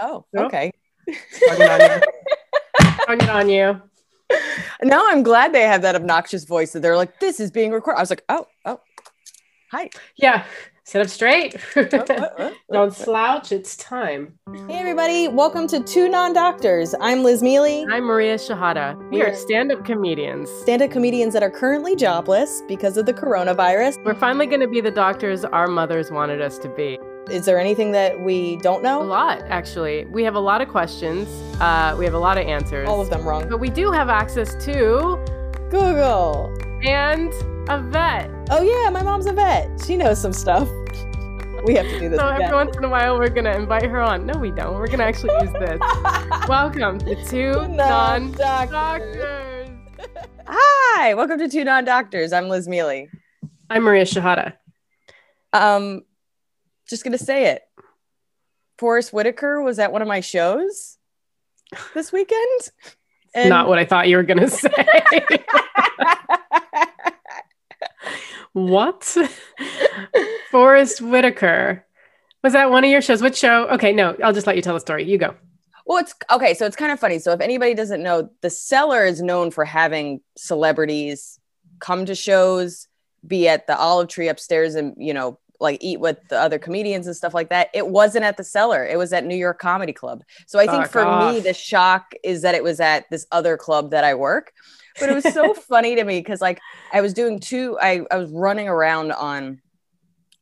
Oh, Nope. okay. On you. On you. Now I'm glad they have that obnoxious voice that they're like, this is being recorded. I was like, oh, oh, hi. Yeah. Sit up straight. Oh, oh, oh. oh, oh Don't oh. slouch. It's time. Hey, everybody. Welcome to Two Non Doctors. I'm Liz Miele. I'm Maria Shehata. We are stand up comedians. Stand up comedians that are currently jobless because of the coronavirus. We're finally going to be the doctors our mothers wanted us to be. Is there anything that we don't know? A lot, actually. We have a lot of questions. Uh, we have a lot of answers. All of them wrong. But we do have access to Google. and a vet. Oh, yeah, my mom's a vet. She knows some stuff. We have to do this So again. every once in a while, we're going to invite her on. No, we don't. We're going to actually use this. Welcome to two non Non-doctors. doctors. Hi, welcome to Two Non Doctors. I'm Liz Miele. I'm Maria Shehata. Um, just gonna say it. Forest Whitaker was at one of my shows this weekend. Not what I thought you were going to say. what? Forest Whitaker. Was that one of your shows? Which show? Okay, no, I'll just let you tell the story. You go. Well, it's okay. So it's kind of funny. So if anybody doesn't know, the cellar is known for having celebrities come to shows, be at the olive tree upstairs, and you know, like eat with the other comedians and stuff like that. It wasn't at the cellar. It was at New York Comedy Club. So I think Fuck for me, the shock is that it was at this other club that I work. But it was so funny to me because like I was doing two. I I was running around on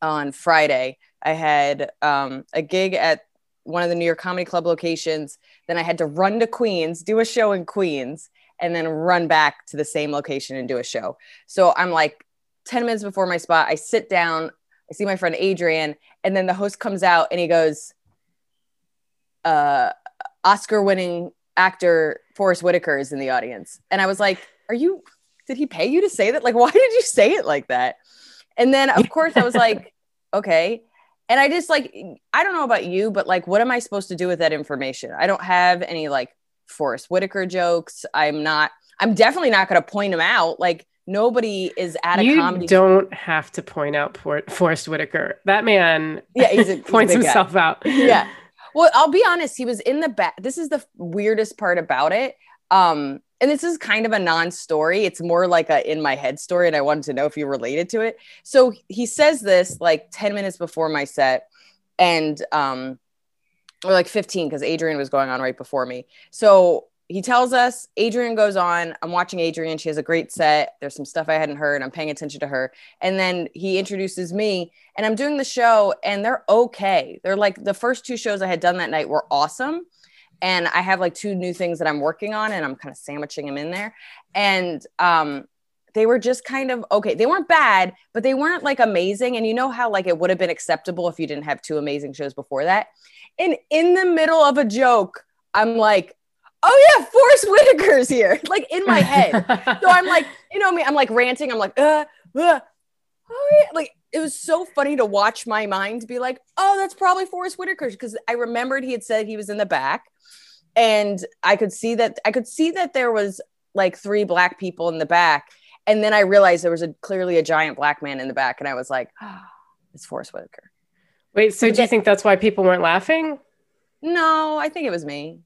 on Friday. I had um, a gig at one of the New York Comedy Club locations. Then I had to run to Queens, do a show in Queens, and then run back to the same location and do a show. So I'm like 10 minutes before my spot. I sit down, I see my friend Adrian, and then the host comes out and he goes, uh, Oscar winning actor Forest Whitaker is in the audience. And I was like, Are you, did he pay you to say that? Like, why did you say it like that? And then, of course, I was like, Okay. And I just like, I don't know about you, but like, what am I supposed to do with that information? I don't have any like Forest Whitaker jokes. I'm not, I'm definitely not going to point him out. Like, nobody is at a you comedy. You don't have to point out For- Forest Whitaker. That man Yeah, he's a- he's points big guy. himself out. yeah. Well, I'll be honest, he was in the back. This is the weirdest part about it. Um, and this is kind of a non-story. It's more like a in my head story, and I wanted to know if you related to it. So he says this like 10 minutes before my set, and um, or like 15, because Adrian was going on right before me. So he tells us Adrian goes on. I'm watching Adrian. She has a great set. There's some stuff I hadn't heard. I'm paying attention to her. And then he introduces me, and I'm doing the show, and they're okay. They're like the first two shows I had done that night were awesome. And I have like two new things that I'm working on, and I'm kind of sandwiching them in there. And um, they were just kind of okay. They weren't bad, but they weren't like amazing. And you know how like it would have been acceptable if you didn't have two amazing shows before that. And in the middle of a joke, I'm like, oh yeah, Forest Whitaker's here, like in my head. so I'm like, you know me, I'm like ranting. I'm like, uh, uh, oh yeah. Like it was so funny to watch my mind be like, oh, that's probably Forest Whitaker because I remembered he had said he was in the back, and I could see that I could see that there was like three black people in the back, and then I realized there was a clearly a giant black man in the back, and I was like, oh, it's Forest Whitaker. Wait, so do you think that's why people weren't laughing? No, I think it was me.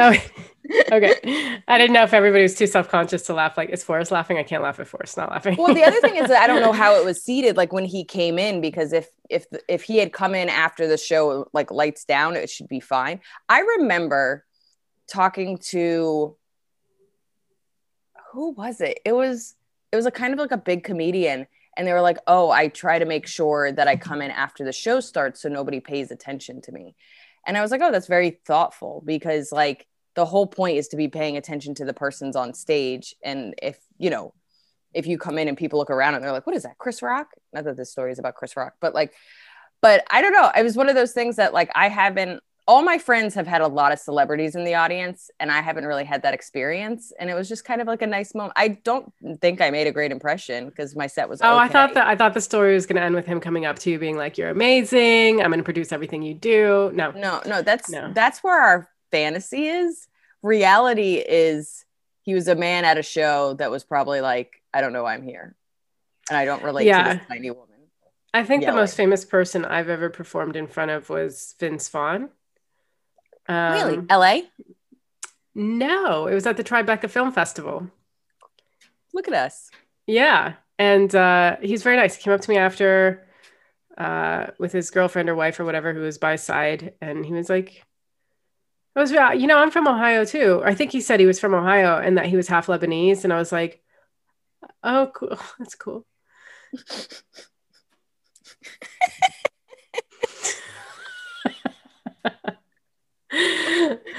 Oh, okay. I didn't know if everybody was too self conscious to laugh. Like, is Forest laughing? I can't laugh if Forest's not laughing. well the other thing is that i don't know how it was seated like when he came in because if if if he had come in after the show like lights down it should be fine i remember talking to who was it it was it was a kind of like a big comedian and they were like oh i try to make sure that i come in after the show starts so nobody pays attention to me and i was like oh that's very thoughtful because like the whole point is to be paying attention to the persons on stage. And if you know if you come in and people look around and they're like what is that chris rock? Not that this story is about chris rock but like but i don't know. It was one of those things that like i haven't all my friends have had a lot of celebrities in the audience and i haven't really had that experience. And it was just kind of like a nice moment. I don't think i made a great impression because my set was Oh, I thought that I thought the story was going to end with him coming up to you, being like, "You're amazing. I'm going to produce everything you do." No, no no that's No. that's where our fantasy is reality is he was a man at a show that was probably like i don't know why i'm here and i don't relate Yeah. to this tiny woman I think the most famous person I've ever performed in front of was Vince Vaughn. Um, really? LA? No, it was at the Tribeca Film Festival. Look at us. Yeah. And uh, he's very nice. He came up to me after uh, with his girlfriend or wife or whatever who was by side. And he was like, I was, you know, I'm from Ohio too. I think he said he was from Ohio and that he was half Lebanese. And I was like, oh, cool. That's cool.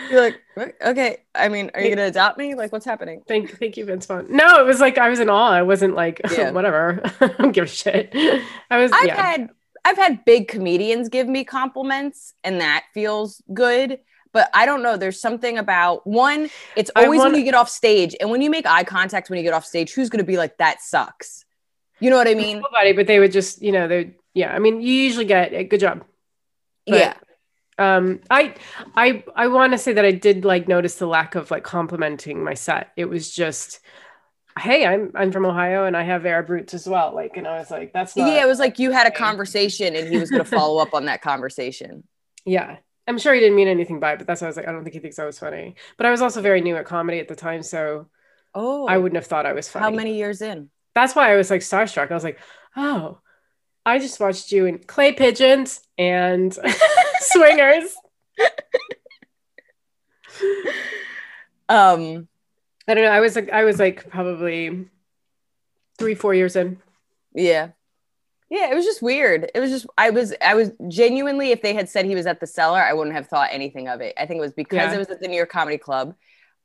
You're like, okay. I mean, are you gonna adopt me? Like, what's happening? Thank, thank you, Vince Vaughn. No, it was like I was in awe. I wasn't like Yeah. whatever. I don't give a shit. I was. I've yeah. had I've had big comedians give me compliments, and that feels good. But I don't know. There's something about one. It's always wanna- when you get off stage, and when you make eye contact when you get off stage, who's gonna be like, that sucks? You know what I mean? nobody, but they would just, you know, they. Yeah, I mean, you usually get a good job. But- yeah. um i i i want to say that i did like notice the lack of like complimenting my set it was just hey i'm i'm from ohio and i have arab roots as well like and i was like that's not yeah, it was like you had a conversation, and he was gonna follow up on that conversation. yeah i'm sure he didn't mean anything by it but that's why i was like i don't think he thinks i was funny. But i was also very new at comedy at the time so Oh, i wouldn't have thought i was funny. How many years in? that's why i was like starstruck. I was like oh i just watched you in clay pigeons and swingers. Um, i don't know. I was like i was like probably three four years in. Yeah. Yeah, it was just weird. It was just I was I was genuinely if they had said he was at the cellar, I wouldn't have thought anything of it. I think it was because Yeah. it was at the New York Comedy Club.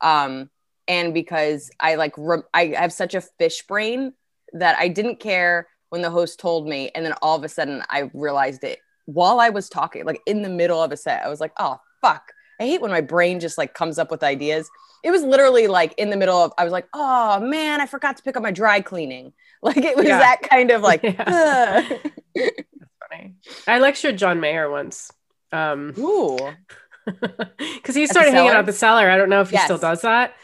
Um and because I like re- I have such a fish brain that I didn't care when the host told me and then all of a sudden I realized it while I was talking like in the middle of a set. I was like, "Oh, fuck. I hate when my brain just like comes up with ideas." It was literally like in the middle of I was like, "Oh, man, I forgot to pick up my dry cleaning." Like it was Yeah. that kind of like Yeah. Funny. I lectured John Mayer once. Um, Ooh. because he started hanging out at the cellar. I don't know if he still does that.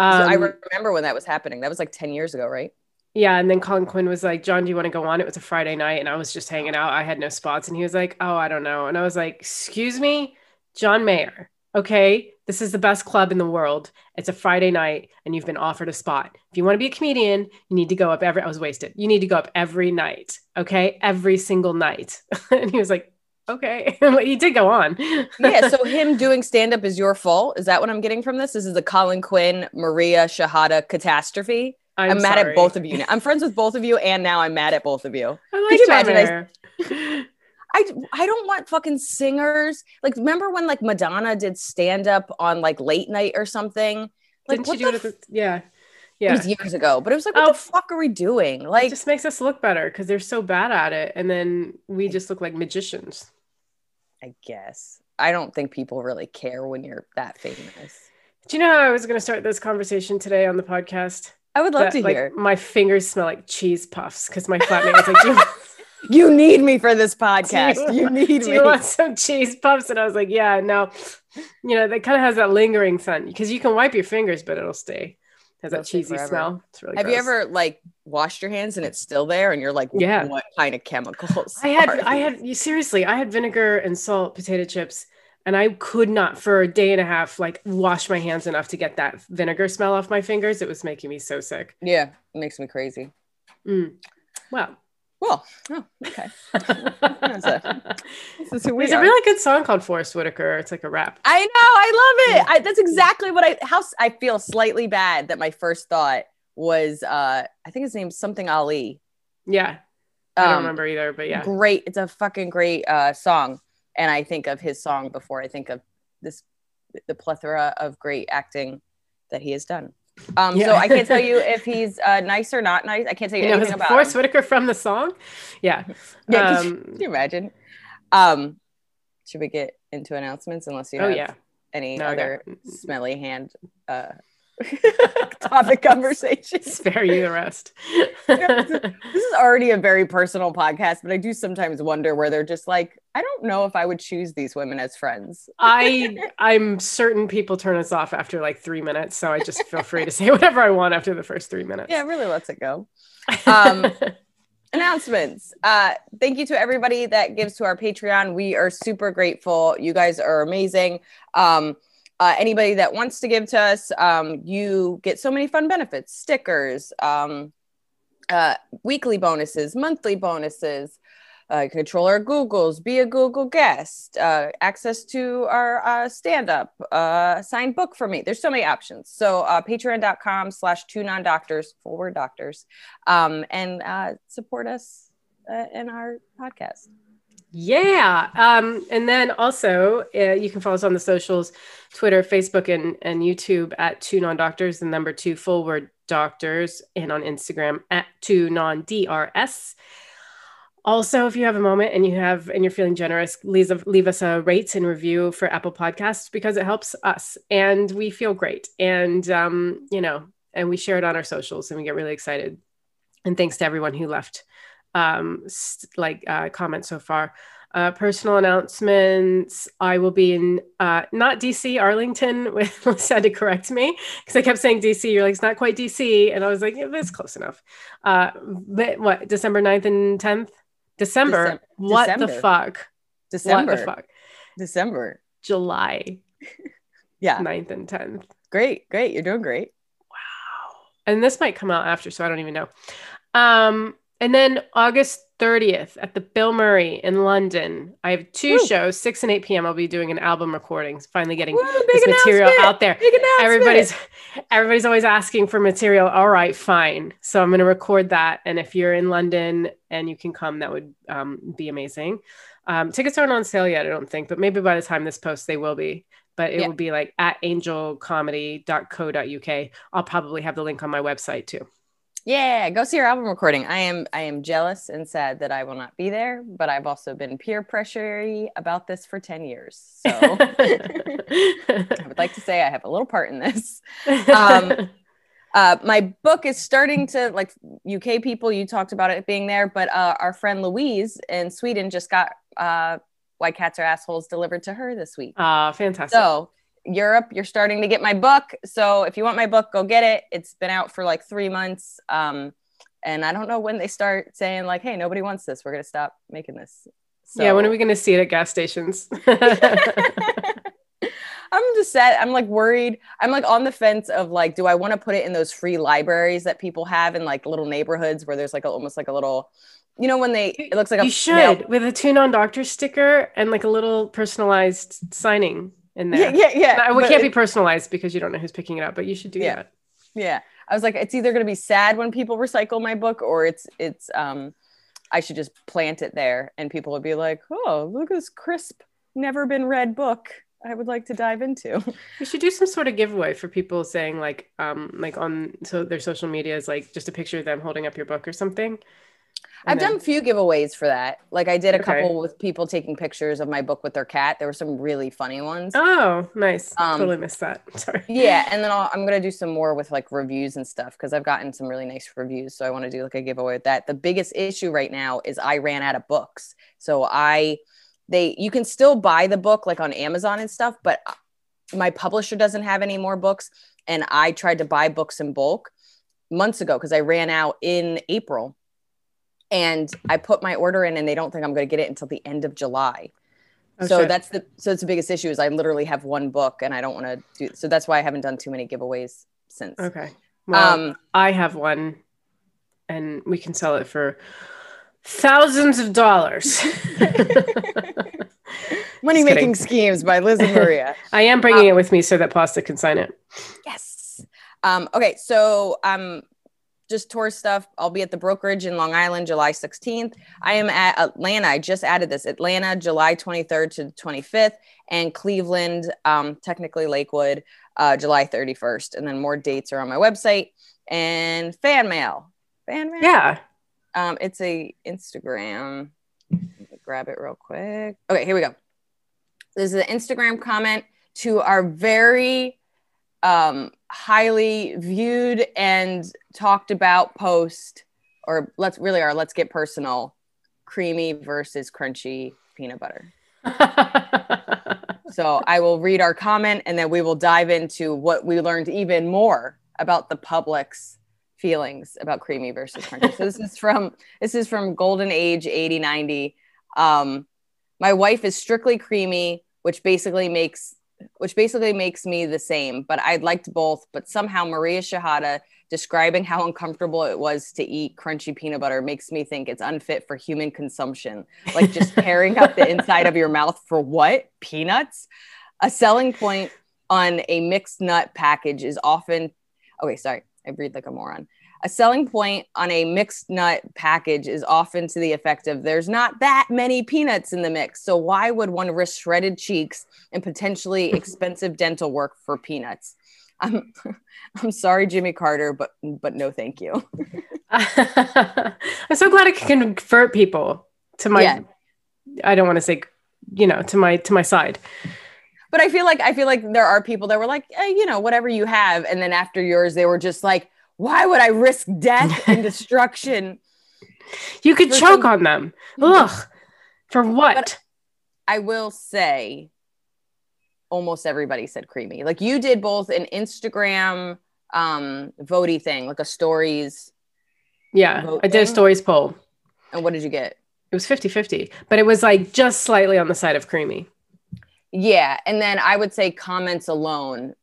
So Um, I remember when that was happening. That was like 10 years ago, right? yeah, and then Colin Quinn was like, "John, do you want to go on?" It was a Friday night, and I was just hanging out. I had no spots, and he was like, "Oh, I don't know," and I was like, "Excuse me, John Mayer. Okay, this is the best club in the world. It's a Friday night, and you've been offered a spot. If you want to be a comedian, you need to go up every. I was wasted. You need to go up every night. Okay, every single night." and he was like, "Okay," But he did go on. Yeah. So him doing stand up is your fault. Is that what I'm getting from this? This is the Colin Quinn, Maria Shehata catastrophe. I'm, I'm, mad at both of you. Now. I'm friends with both of you, and now I'm mad at both of you. I like Could you imagine I-. I I don't want fucking singers. Like, remember when like Madonna did stand up on like late night or something? Like, Didn't she do it? F- the, yeah, It yeah. was years ago, but it was like, what Oh. the fuck are we doing? it Like, just makes us look better because they're so bad at it, and then we just look like magicians. I guess I don't think people really care when you're that famous. Do you know how I was going to start this conversation today on the podcast? I would love That, to like, hear. My fingers smell like cheese puffs because my flatmate was like, "Do you, need me for this podcast. Do You, you- need do me. you want some cheese puffs?" And I was like, "Yeah, no." You know, that kind of has that lingering scent because you can wipe your fingers, but it'll stay. Has It'll that cheesy forever. smell. It's really. Have you ever like washed your hands and it's still there and you're like, Yeah. what kind of chemicals? I had I had you seriously, I had vinegar and salt potato chips and I could not for a day and a half like wash my hands enough to get that vinegar smell off my fingers. It was making me so sick. Yeah, it makes me crazy. Mm. Well, Well, oh, okay. This is who we there's a really good song called Forest Whitaker. It's like a rap. I know, I love it. I, that's exactly what I. How I feel slightly bad that my first thought was, uh I think his name's something Ali. Yeah. I don't Um, remember either, but yeah. Great. It's a fucking great uh, song. And I think of his song before I think of this, the plethora of great acting that he has done. Um, So I can't tell you if he's uh, nice or not nice. I can't tell you You anything is about Forest him. Whitaker from the song? Yeah. Yeah, you, Um, could you imagine? Um, should we get into announcements unless you oh have yeah. any No, other smelly hand uh, topic conversations? Spare you the rest. This is already a very personal podcast, but I do sometimes wonder where they're just like, I don't know if I would choose these women as friends. I I'm certain people turn us off after like three minutes, so I just feel free to say whatever I want after the first three minutes. Yeah, it really lets it go. Um, announcements. Uh, thank you to everybody that gives to our Patreon. We are super grateful. You guys are amazing. Um, uh, anybody that wants to give to us, um, you get so many fun benefits stickers, um, uh, weekly bonuses, monthly bonuses, uh, control our Googles, be a Google guest, uh, access to our uh, stand up, uh, signed book for me. There's so many options. So, uh, patreon.com slash two non doctors, full word doctors, um, and uh, support us uh, in our podcast. Yeah. Um, and then also, uh, you can follow us on the socials Twitter, Facebook, and, and YouTube at two non doctors, the number two full word doctors, and on Instagram at two non DRS. Also, if you have a moment and you have and you're feeling generous, leave, leave us a rate and review for Apple Podcasts because it helps us and we feel great. And um, you know, and we share it on our socials and we get really excited. And thanks to everyone who left um, st- like uh, comments so far. Uh, personal announcements. I will be in uh, not DC, Arlington. With had to correct me because I kept saying DC. You're like, it's not quite DC. And I was like, yeah, it's close enough. Uh, but what, December 9th and 10th? December. December. What December. the fuck? December. What the fuck? December. July. yeah. 9th and 10th. Great. Great. You're doing great. Wow. And this might come out after, so I don't even know. Um, and then August 30th at the Bill Murray in London. I have two Woo. shows, 6 and 8 p.m. I'll be doing an album recording, finally getting Woo, this material out there. Everybody's everybody's always asking for material. All right, fine. So I'm going to record that. And if you're in London and you can come, that would um, be amazing. Um, tickets aren't on sale yet, I don't think, but maybe by the time this post, they will be. But it yeah. will be like at angelcomedy.co.uk. I'll probably have the link on my website too. Yeah, go see your album recording. I am I am jealous and sad that I will not be there, but I've also been peer pressury about this for 10 years. So I would like to say I have a little part in this. Um, uh, my book is starting to like UK people, you talked about it being there, but uh, our friend Louise in Sweden just got uh, Why Cats Are Assholes delivered to her this week. Ah, fantastic. So Europe, you're starting to get my book. So if you want my book, go get it. It's been out for like three months. Um, and I don't know when they start saying like, "Hey, nobody wants this. We're gonna stop making this." So, yeah, when are we gonna see it at gas stations? I'm just sad. I'm like worried. I'm like on the fence of like, do I want to put it in those free libraries that people have in like little neighborhoods where there's like a, almost like a little, you know, when they it looks like you a, should with a two non doctor sticker and like a little personalized signing in there. Yeah, yeah. yeah. we can't be personalized because you don't know who's picking it up, but you should do yeah. that. Yeah. I was like, it's either going to be sad when people recycle my book or it's, it's, um, I should just plant it there and people would be like, oh, look at this crisp, never been read book. I would like to dive into. We should do some sort of giveaway for people saying like, um, like on so their social media is like just a picture of them holding up your book or something. I've then... done a few giveaways for that. Like I did a okay. couple with people taking pictures of my book with their cat. There were some really funny ones. Oh, nice. Um, totally missed that. Sorry. Yeah, and then i am gonna do some more with like reviews and stuff because I've gotten some really nice reviews. So I want to do like a giveaway with that. The biggest issue right now is I ran out of books. So I, they, you can still buy the book like on Amazon and stuff, but my publisher doesn't have any more books, and I tried to buy books in bulk months ago because I ran out in April and I put my order in and they don't think I'm going to get it until the end of July. Oh, so shit. that's the so it's the biggest issue is I literally have one book and I don't want to do so that's why I haven't done too many giveaways since. Okay. Well, um, I have one and we can sell it for thousands of dollars. Money making schemes by Liz and Maria. I am bringing um, it with me so that Pasta can sign it. Yes. Um, okay, so um, just tour stuff. I'll be at the brokerage in Long Island July 16th. I am at Atlanta. I just added this Atlanta July 23rd to 25th, and Cleveland, um, technically Lakewood, uh, July 31st. And then more dates are on my website and fan mail. Fan mail? Yeah. Um, it's a Instagram. grab it real quick. Okay, here we go. This is an Instagram comment to our very um, highly viewed and talked about post, or let's really are let's get personal, creamy versus crunchy peanut butter. so I will read our comment and then we will dive into what we learned even more about the public's feelings about creamy versus crunchy. so this is from this is from Golden Age 8090. Um, my wife is strictly creamy, which basically makes which basically makes me the same, but I liked both. But somehow Maria Shehata describing how uncomfortable it was to eat crunchy peanut butter makes me think it's unfit for human consumption. Like just tearing up the inside of your mouth for what? Peanuts? A selling point on a mixed nut package is often okay, sorry, I breathe like a moron. A selling point on a mixed nut package is often to the effect of there's not that many peanuts in the mix. So why would one risk shredded cheeks and potentially expensive dental work for peanuts? I'm I'm sorry, Jimmy Carter, but but no thank you. I'm so glad I can convert people to my yeah. I don't want to say you know to my to my side but I feel like I feel like there are people that were like, eh, you know, whatever you have, and then after yours, they were just like, why would I risk death and destruction? You could choke some- on them. Ugh. For what? But I will say, almost everybody said creamy. Like you did both an Instagram um votey thing, like a stories. Yeah, I did a stories poll. And what did you get? It was 50 50, but it was like just slightly on the side of creamy. Yeah. And then I would say comments alone,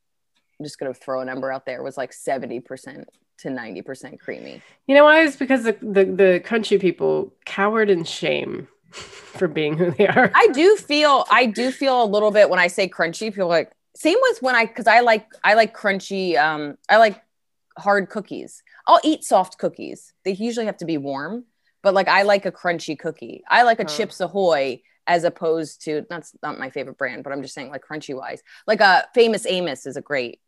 I'm just going to throw a number out there, was like 70% to 90% creamy. You know why? It's because the, the, the country people coward in shame for being who they are. I do feel, I do feel a little bit when I say crunchy, people like, same with when I, cause I like, I like crunchy, um, I like hard cookies. I'll eat soft cookies. They usually have to be warm, but like I like a crunchy cookie. I like a oh. Chips Ahoy as opposed to that's not my favorite brand, but I'm just saying like crunchy wise. Like a famous Amos is a great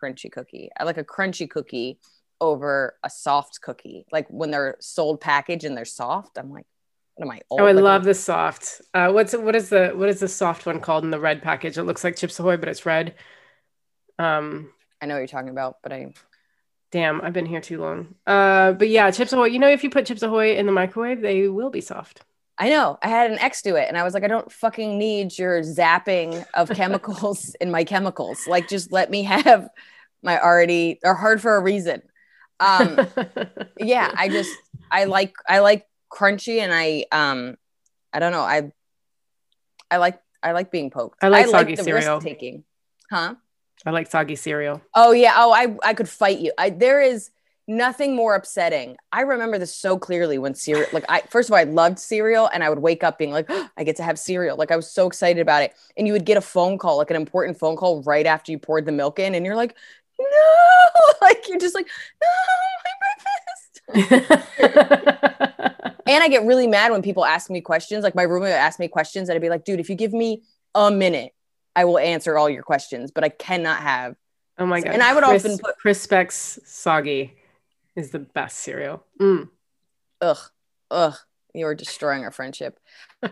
crunchy cookie. I like a crunchy cookie over a soft cookie. Like when they're sold packaged and they're soft, I'm like, what am I? Old? Oh, I like love the soft. Uh, what's what is the what is the soft one called in the red package? It looks like Chips Ahoy, but it's red. Um, I know what you're talking about, but I. Damn, I've been here too long. Uh, but yeah, Chips Ahoy. You know, if you put Chips Ahoy in the microwave, they will be soft. I know. I had an ex do it and I was like, I don't fucking need your zapping of chemicals in my chemicals. Like, just let me have my already, they're hard for a reason. Um, yeah, I just, I like, I like crunchy and I, um, I don't know. I, I like, I like being poked. I like I soggy like cereal. taking. Huh? I like soggy cereal. Oh yeah. Oh, I, I could fight you. I, there is, nothing more upsetting. I remember this so clearly when cereal, like I, first of all, I loved cereal and I would wake up being like, oh, I get to have cereal. Like I was so excited about it. And you would get a phone call, like an important phone call right after you poured the milk in. And you're like, no, like you're just like, no, my breakfast. and I get really mad when people ask me questions. Like my roommate would ask me questions and I'd be like, dude, if you give me a minute, I will answer all your questions, but I cannot have Oh my god! And I would Chris, often put Crispix soggy is the best cereal. Mm. Ugh, ugh, you are destroying our friendship.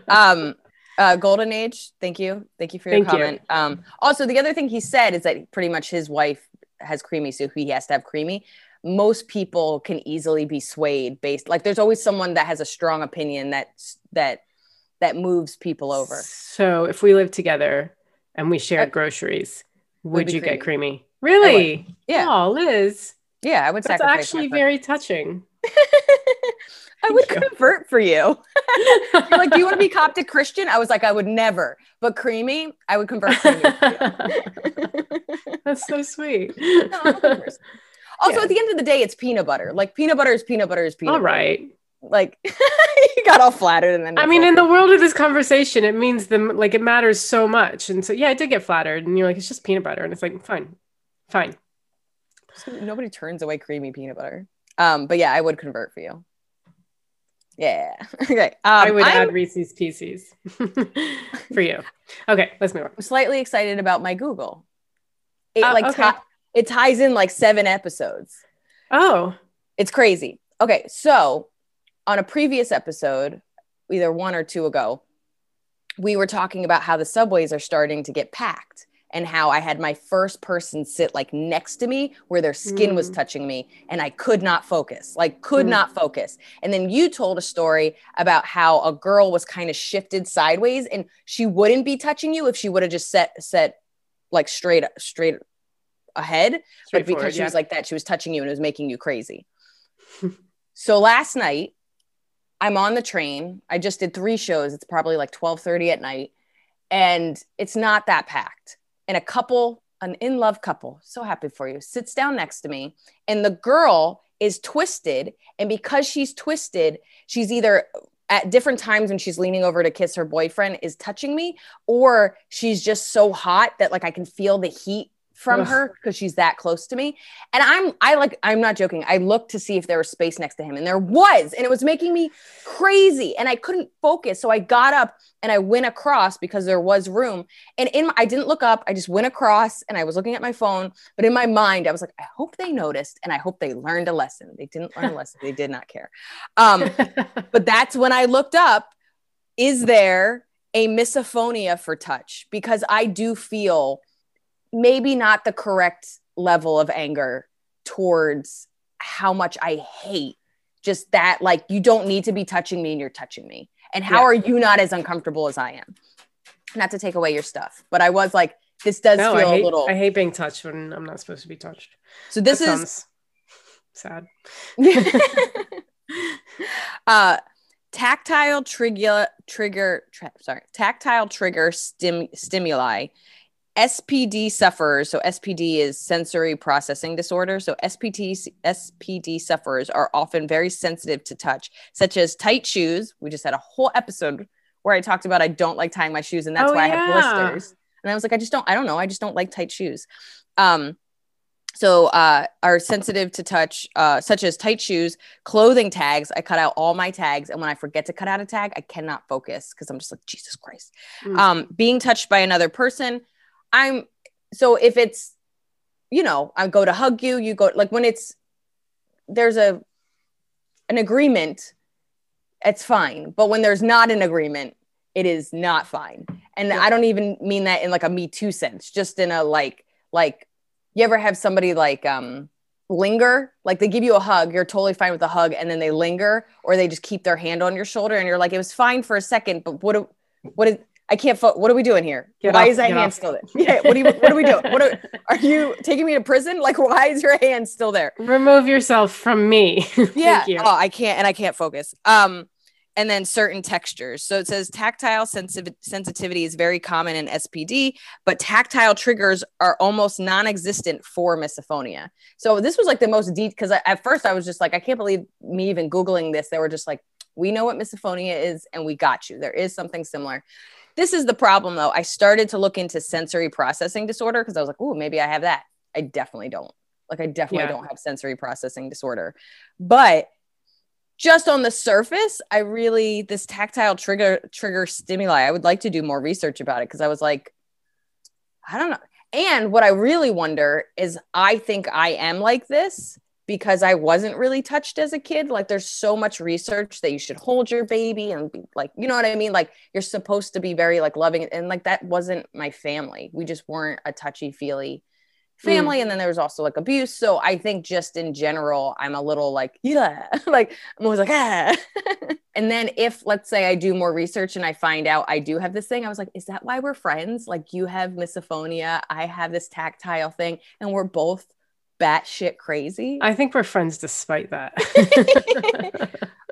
Um, uh, Golden Age, thank you, thank you for your thank comment. You. Um, also, the other thing he said is that pretty much his wife has creamy, so he has to have creamy. Most people can easily be swayed based, like there's always someone that has a strong opinion that that that moves people over. So, if we lived together and we shared uh, groceries, would you creamy. get creamy? Really? Yeah. Oh, Liz. Yeah, I would That's actually very touching. I would convert for you. You're like, do you want to be Coptic Christian? I was like, I would never. But creamy, I would convert creamy. That's so sweet. No, also, yeah. at the end of the day, it's peanut butter. Like peanut butter is peanut butter is peanut all butter. All right. Like you got all flattered and then I mean, in the world of this conversation, it means the like it matters so much. And so yeah, I did get flattered. And you're like, it's just peanut butter. And it's like, fine, fine nobody turns away creamy peanut butter. Um, but yeah, I would convert for you. Yeah. okay. Um, I would I'm, add Reese's Pieces for you. Okay, let's move on. I'm slightly excited about my Google. It uh, like okay. t- it ties in like seven episodes. Oh, it's crazy. Okay, so on a previous episode, either one or two ago, we were talking about how the subways are starting to get packed and how I had my first person sit like next to me where their skin mm. was touching me and I could not focus, like could mm. not focus. And then you told a story about how a girl was kind of shifted sideways and she wouldn't be touching you if she would have just set set like straight straight ahead. But because she yeah. was like that, she was touching you and it was making you crazy. so last night, I'm on the train. I just did three shows. It's probably like 12:30 at night. And it's not that packed. And a couple, an in love couple, so happy for you, sits down next to me. And the girl is twisted. And because she's twisted, she's either at different times when she's leaning over to kiss her boyfriend is touching me or she's just so hot that like I can feel the heat from Ugh. her because she's that close to me. And I'm I like I'm not joking. I looked to see if there was space next to him and there was and it was making me crazy and I couldn't focus. So I got up and I went across because there was room. And in my, I didn't look up. I just went across and I was looking at my phone. But in my mind I was like I hope they noticed and I hope they learned a lesson. They didn't learn a lesson. They did not care. Um but that's when I looked up is there a misophonia for touch? Because I do feel maybe not the correct level of anger towards how much I hate just that, like, you don't need to be touching me and you're touching me. And how Yeah. are you not as uncomfortable as I am? Not to take away your stuff, but I was like, this does no, feel hate, a little. I hate being touched when I'm not supposed to be touched. so this That is sad. uh tactile trigger trigger tra- sorry tactile trigger stim- stimuli spd sufferers so spd is sensory processing disorder so spd spd sufferers are often very sensitive to touch such as tight shoes we just had a whole episode where i talked about i don't like tying my shoes and that's Oh, why i have blisters and i was like i just don't i don't know i just don't like tight shoes um so uh, are sensitive to touch, uh, such as tight shoes, clothing tags. I cut out all my tags, and when I forget to cut out a tag, I cannot focus because I'm just like Jesus Christ. Mm. Um, being touched by another person, I'm so if it's, you know, I go to hug you, you go like when it's there's a an agreement, it's fine. But when there's not an agreement, it is not fine. And Yeah. I don't even mean that in like a Me Too sense, just in a like like you ever have somebody like um linger like they give you a hug you're totally fine with the hug and then they linger or they just keep their hand on your shoulder and you're like it was fine for a second but what do, what is I can't fo- what are we doing here? Get why off- is that hand off. still there? Yeah what are you what are we doing? What are, are you taking me to prison? Like why is your hand still there? Remove yourself from me. yeah. Thank you. oh i can't and i can't focus. Um and then certain textures. So it says tactile sensitiv- sensitivity is very common in spd but tactile triggers are almost non-existent for misophonia. So this was like the most deep because at first i was just like i can't believe me even googling this. They were just like we know what misophonia is and we got you. There is something similar this is the problem though. I started to look into sensory processing disorder because i was like oh maybe i have that. I definitely don't. Like i definitely Yeah. don't have sensory processing disorder. But just on the surface i really this tactile trigger trigger stimuli i would like to do more research about it because i was like i don't know. And what i really wonder is i think i am like this because i wasn't really touched as a kid like there's so much research that you should hold your baby and be like you know what i mean? Like you're supposed to be very like loving and like that wasn't my family. We just weren't a touchy feely family and then there was also like abuse. So i think just in general i'm a little like yeah like i'm always like ah. And then if let's say i do more research and i find out i do have this thing i was like is that why we're friends? Like you have misophonia i have this tactile thing and we're both batshit crazy I think we're friends despite that.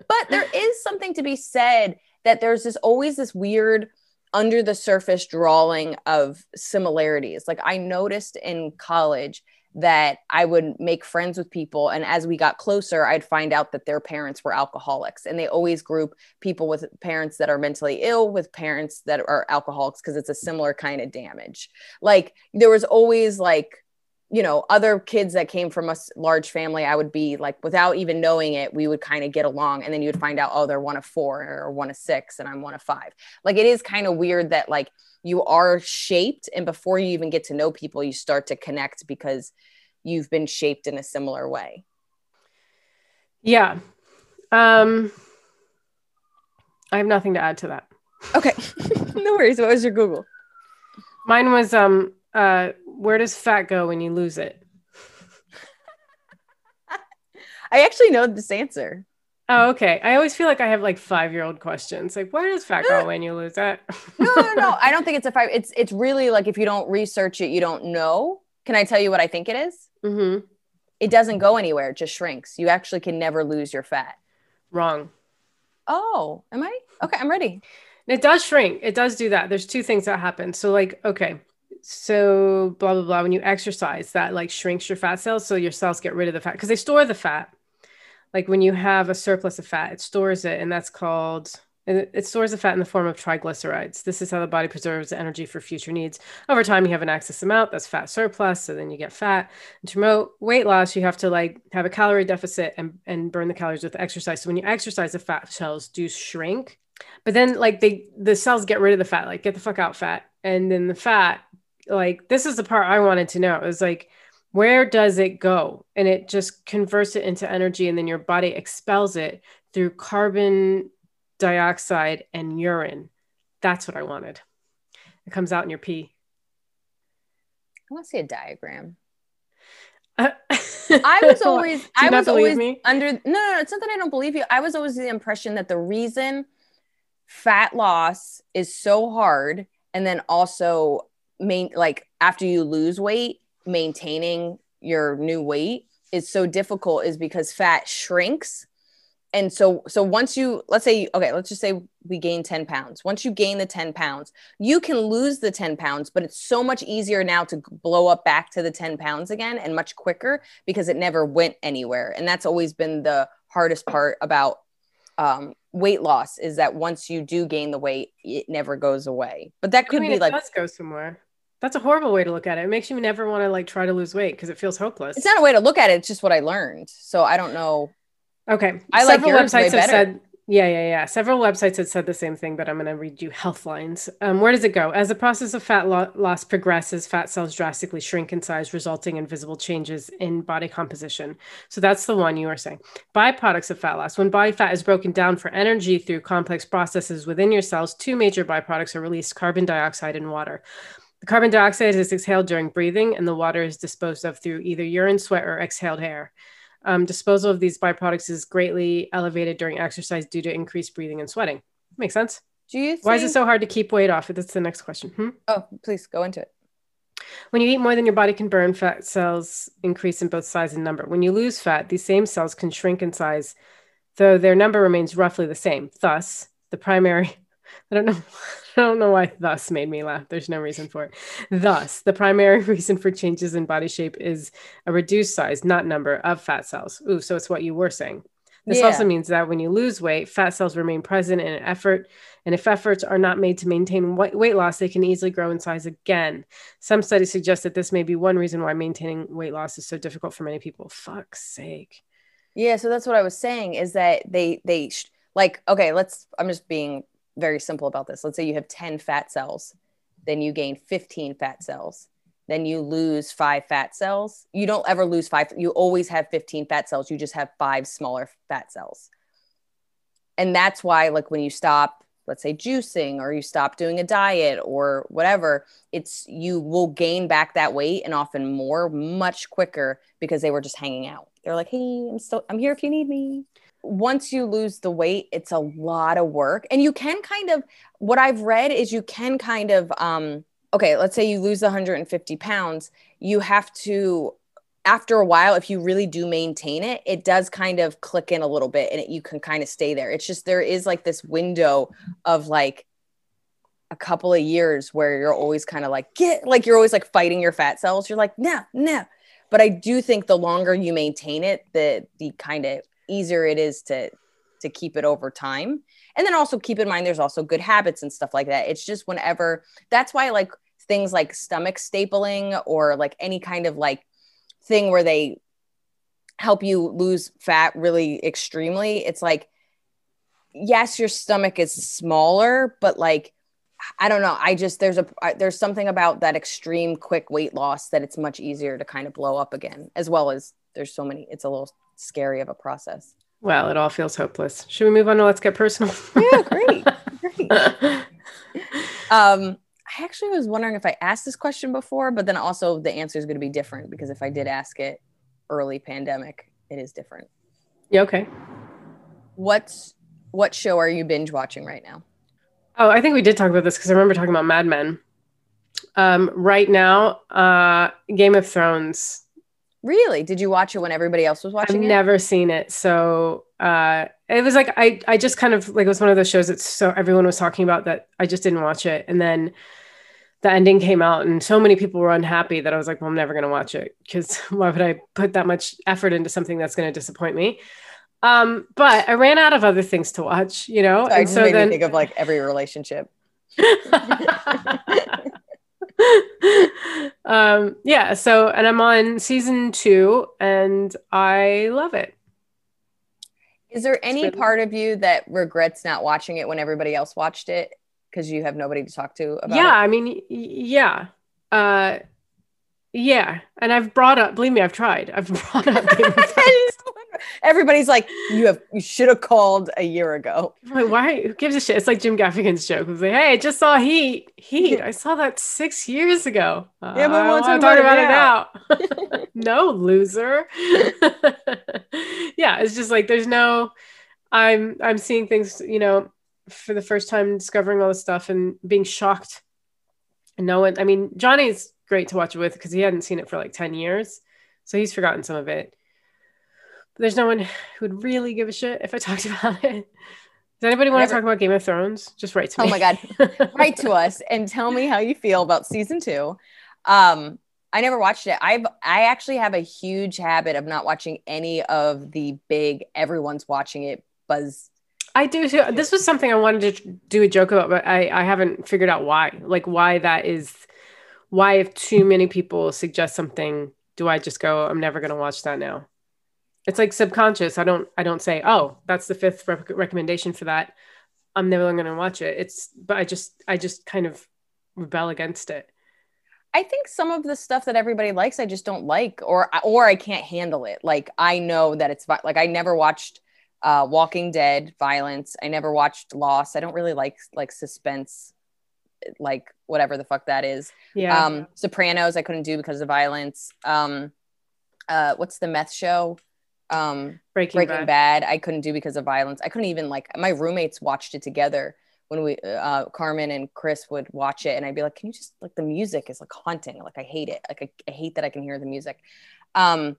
but there is something to be said that there's this always this weird under the surface drawing of similarities. Like I noticed in college that I would make friends with people and as we got closer I'd find out that their parents were alcoholics and they always group people with parents that are mentally ill with parents that are alcoholics because it's a similar kind of damage. Like there was always like you know other kids that came from a large family i would be like without even knowing it we would kind of get along and then you would find out oh they're one of four or one of six and i'm one of five. Like it is kind of weird that like you are shaped and before you even get to know people you start to connect because you've been shaped in a similar way. Yeah. Um I have nothing to add to that. okay. No worries. What was your google? Mine was um uh where does fat go when you lose it? i actually know this answer Oh, okay. I always feel like I have like five year old questions. Like, where does fat go when you lose it? no no no i don't think it's a five it's it's really like if you don't research it you don't know Can I tell you what I think it is? Mm-hmm. It doesn't go anywhere, it just shrinks. You actually can never lose your fat. Wrong. Oh, am I? Okay, I'm ready. It does shrink. It does do that. There's two things that happen. So, like, okay, so blah blah blah. When you exercise, that like shrinks your fat cells, so your cells get rid of the fat because they store the fat. Like when you have a surplus of fat, it stores it, and that's called it, it stores the fat in the form of triglycerides. This is how the body preserves energy for future needs. Over time, you have an excess amount that's fat surplus, so then you get fat. And to promote weight loss, you have to like have a calorie deficit and, and burn the calories with exercise. So when you exercise, the fat cells do shrink. But then like they the cells get rid of the fat, like get the fuck out fat. And then the fat, like this is the part I wanted to know. It was like where does it go? And it just converts it into energy, and then your body expels it through carbon dioxide and urine. That's what I wanted. It comes out in your pee. I want to see a diagram. I was always I was always me? under no, no, it's not that I don't believe you. I was always the impression that the reason fat loss is so hard and then also main like after you lose weight, maintaining your new weight is so difficult is because fat shrinks. And so so once you let's say okay let's just say we gain 10 pounds. Once you gain the 10 pounds you can lose the 10 pounds but it's so much easier now to blow up back to the 10 pounds again and much quicker because it never went anywhere. And that's always been the hardest part about um, weight loss is that once you do gain the weight it never goes away. But that could I mean, be like let's go somewhere that's a horrible way to look at it. It makes you never want to like try to lose weight because it feels hopeless. It's not a way to look at it. It's just what I learned. So I don't know Okay. I Several like websites have said yeah, yeah, yeah. Several websites have said the same thing, but I'm going to read you Healthlines. Um, where does it go? As the process of fat lo- loss progresses, fat cells drastically shrink in size, resulting in visible changes in body composition. So that's the one you were saying. Byproducts of fat loss. When body fat is broken down for energy through complex processes within your cells, two major byproducts are released carbon dioxide and water. The carbon dioxide is exhaled during breathing, and the water is disposed of through either urine, sweat, or exhaled air. Um, disposal of these byproducts is greatly elevated during exercise due to increased breathing and sweating. Makes sense. Do you? Think... Why is it so hard to keep weight off? That's the next question. Hmm? Oh, please go into it. When you eat more than your body can burn, fat cells increase in both size and number. When you lose fat, these same cells can shrink in size, though their number remains roughly the same. Thus, the primary I don't know. I don't know why thus made me laugh. There's no reason for it. Thus, the primary reason for changes in body shape is a reduced size, not number of fat cells. Ooh, so it's what you were saying. This yeah. also means that when you lose weight, fat cells remain present in an effort. And if efforts are not made to maintain weight loss, they can easily grow in size again. Some studies suggest that this may be one reason why maintaining weight loss is so difficult for many people. Fuck's sake. Yeah, so that's what I was saying is that they they sh- like okay, let's I'm just being very simple about this. Let's say you have 10 fat cells, then you gain 15 fat cells, then you lose five fat cells. You don't ever lose five, you always have 15 fat cells. You just have five smaller fat cells. And that's why, like, when you stop, let's say juicing or you stop doing a diet or whatever, it's you will gain back that weight and often more much quicker because they were just hanging out. They're like, hey, I'm still, I'm here if you need me once you lose the weight, it's a lot of work. And you can kind of, what I've read is you can kind of, um, okay, let's say you lose 150 pounds, you have to, after a while, if you really do maintain it, it does kind of click in a little bit and it, you can kind of stay there. It's just there is like this window of like, a couple of years where you're always kind of like get like you're always like fighting your fat cells you're like no no but i do think the longer you maintain it the the kind of easier it is to to keep it over time. And then also keep in mind there's also good habits and stuff like that. It's just whenever that's why like things like stomach stapling or like any kind of like thing where they help you lose fat really extremely. It's like yes your stomach is smaller but like i don't know. I just there's a there's something about that extreme quick weight loss that it's much easier to kind of blow up again as well as there's so many it's a little scary of a process. Well, it all feels hopeless. Should we move on to let's get personal? yeah, great. great. Um, I actually was wondering if I asked this question before, but then also the answer is going to be different because if I did ask it early pandemic, it is different. Yeah, okay. What's what show are you binge watching right now? Oh, I think we did talk about this because I remember talking about Mad Men. Um, right now, uh, Game of Thrones. Really? Did you watch it when everybody else was watching it? I've it? never seen it, so uh, it was like I I just kind of like it was one of those shows that so everyone was talking about that I just didn't watch it, and then the ending came out and so many people were unhappy that I was like, well, I'm never going to watch it because why would I put that much effort into something that's going to disappoint me? Um, but I ran out of other things to watch, you know. Sorry, and just so made then, me think of like every relationship. um, yeah. So, and I'm on season two, and I love it. Is there any really- part of you that regrets not watching it when everybody else watched it because you have nobody to talk to about yeah, it? I mean, yeah, uh, yeah. And I've brought up. Believe me, I've tried. I've brought up. Game of Thrones. Everybody's like, you have you should have called a year ago. Like, why? Who gives a shit? It's like Jim Gaffigan's joke. It was like, hey, I just saw Heat. Heat. I saw that six years ago. Yeah, but I we wanna wanna talk about about it now. no, loser. yeah, it's just like there's no. I'm I'm seeing things, you know, for the first time, discovering all this stuff and being shocked. And no one. I mean, Johnny's great to watch it with because he hadn't seen it for like ten years, so he's forgotten some of it. But there's no one who would really give a shit if I talked about it. Does anybody want Never- to talk about Game of Thrones? Just write to Oh me. Oh my God. Write to us and tell me how you feel about season two. Um, I never watched it. I've I actually have a huge habit of not watching any of the big everyone's watching it buzz. I do too. This was something I wanted to do a joke about, but I, I haven't figured out why. Like why that is why if too many people suggest something, do I just go, I'm never gonna watch that now? It's like subconscious. I don't I don't say, oh, that's the fifth rec- recommendation for that. I'm never gonna watch it. It's but I just I just kind of rebel against it. I think some of the stuff that everybody likes, I just don't like, or or I can't handle it. Like I know that it's like I never watched uh, Walking Dead violence. I never watched Lost. I don't really like like suspense, like whatever the fuck that is. Yeah. Um, Sopranos, I couldn't do because of violence. Um, uh, what's the meth show? Um, Breaking, Breaking Bad. Bad. I couldn't do because of violence. I couldn't even like my roommates watched it together when we uh Carmen and Chris would watch it and I'd be like, "Can you just like the music is like haunting. Like I hate it. Like I, I hate that I can hear the music." Um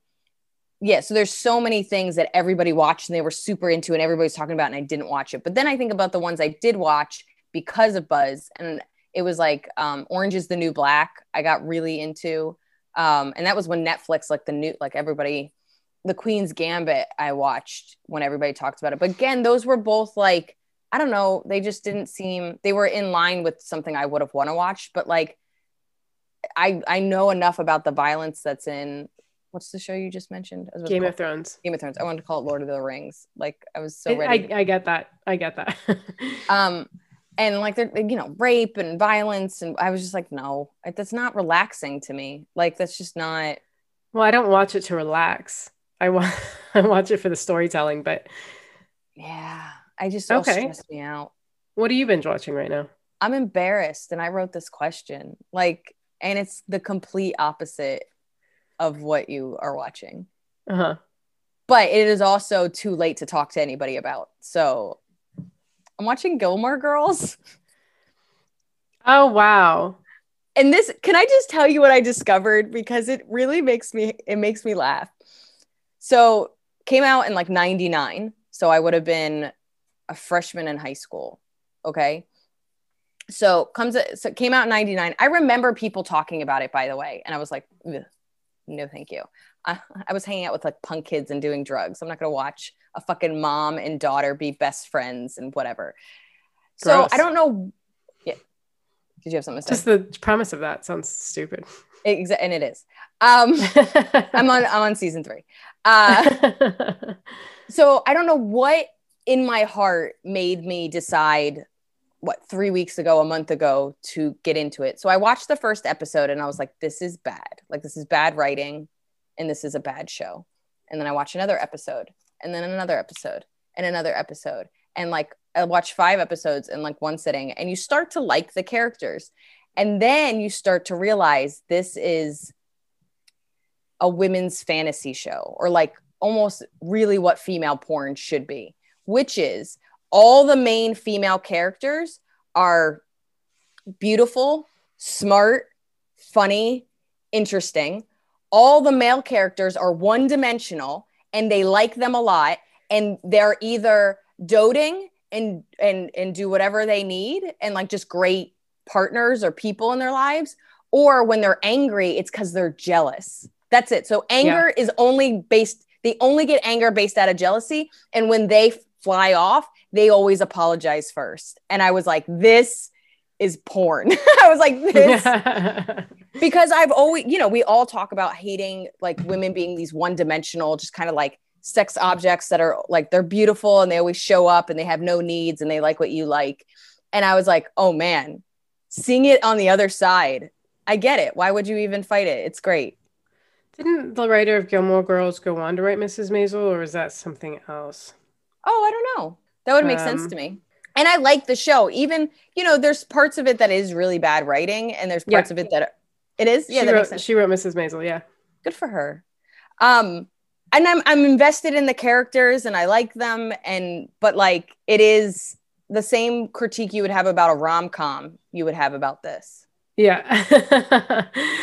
yeah, so there's so many things that everybody watched and they were super into and everybody's talking about and I didn't watch it. But then I think about the ones I did watch because of Buzz and it was like um Orange is the New Black. I got really into um and that was when Netflix like the new like everybody the Queen's Gambit I watched when everybody talked about it. But again, those were both like, I don't know, they just didn't seem they were in line with something I would have want to watch. But like I I know enough about the violence that's in what's the show you just mentioned? Game of Thrones. Game of Thrones. I wanted to call it Lord of the Rings. Like I was so ready. I, I get that. I get that. um and like they're you know rape and violence and I was just like no that's not relaxing to me like that's just not well, I don't watch it to relax. I wa- I watch it for the storytelling, but yeah I just Okay. stress me out what are you binge watching right now? I'm embarrassed and I wrote this question. Like, and it's the complete opposite of what you are watching. Uh-huh. But it is also too late to talk to anybody about. So I'm watching Gilmore Girls. Oh wow. And this can I just tell you what I discovered because it really makes me it makes me laugh. So came out in like 99. So I would have been a freshman in high school. Okay. So comes so it came out in 99. I remember people talking about it by the way. And I was like, no, thank you. I, I was hanging out with like punk kids and doing drugs. I'm not gonna watch a fucking mom and daughter be best friends and whatever. So I don't know. Yeah. Did you have something to say? Just the premise of that sounds stupid. Exa- and it is. Um, I'm on. I'm on season three. Uh, so I don't know what in my heart made me decide what three weeks ago, a month ago, to get into it. So I watched the first episode and I was like, "This is bad. Like this is bad writing, and this is a bad show." And then I watched another episode, and then another episode, and another episode, and like I watched five episodes in like one sitting, and you start to like the characters, and then you start to realize this is a women's fantasy show or like almost really what female porn should be, which is all the main female characters are beautiful, smart, funny, interesting. All the male characters are one dimensional and they like them a lot and they're either doting and and and do whatever they need and like just great partners or people in their lives or when they're angry it's cuz they're jealous. That's it. So anger yeah. is only based they only get anger based out of jealousy and when they fly off, they always apologize first. And I was like this is porn. I was like this because I've always, you know, we all talk about hating like women being these one dimensional, just kind of like sex objects that are like they're beautiful and they always show up and they have no needs and they like what you like. And I was like, oh man, seeing it on the other side, I get it. Why would you even fight it? It's great. Didn't the writer of Gilmore Girls go on to write Mrs. Maisel, or is that something else? Oh, I don't know. That would make um, sense to me and I like the show. Even you know, there's parts of it that is really bad writing, and there's parts yeah. of it that it is. Yeah, she wrote, she wrote Mrs. Maisel. Yeah, good for her. Um, and I'm I'm invested in the characters, and I like them, and but like it is the same critique you would have about a rom com you would have about this. Yeah,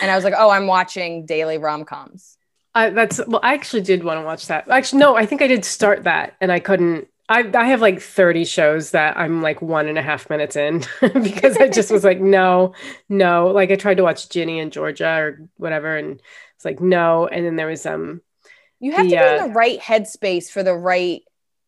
and I was like, oh, I'm watching daily rom coms. I, that's well, I actually did want to watch that. Actually, no, I think I did start that, and I couldn't I, I have like 30 shows that I'm like one and a half minutes in because I just was like, no, no. Like I tried to watch Ginny and Georgia or whatever, and it's like, no. And then there was um you have the, to be uh, in the right headspace for the right,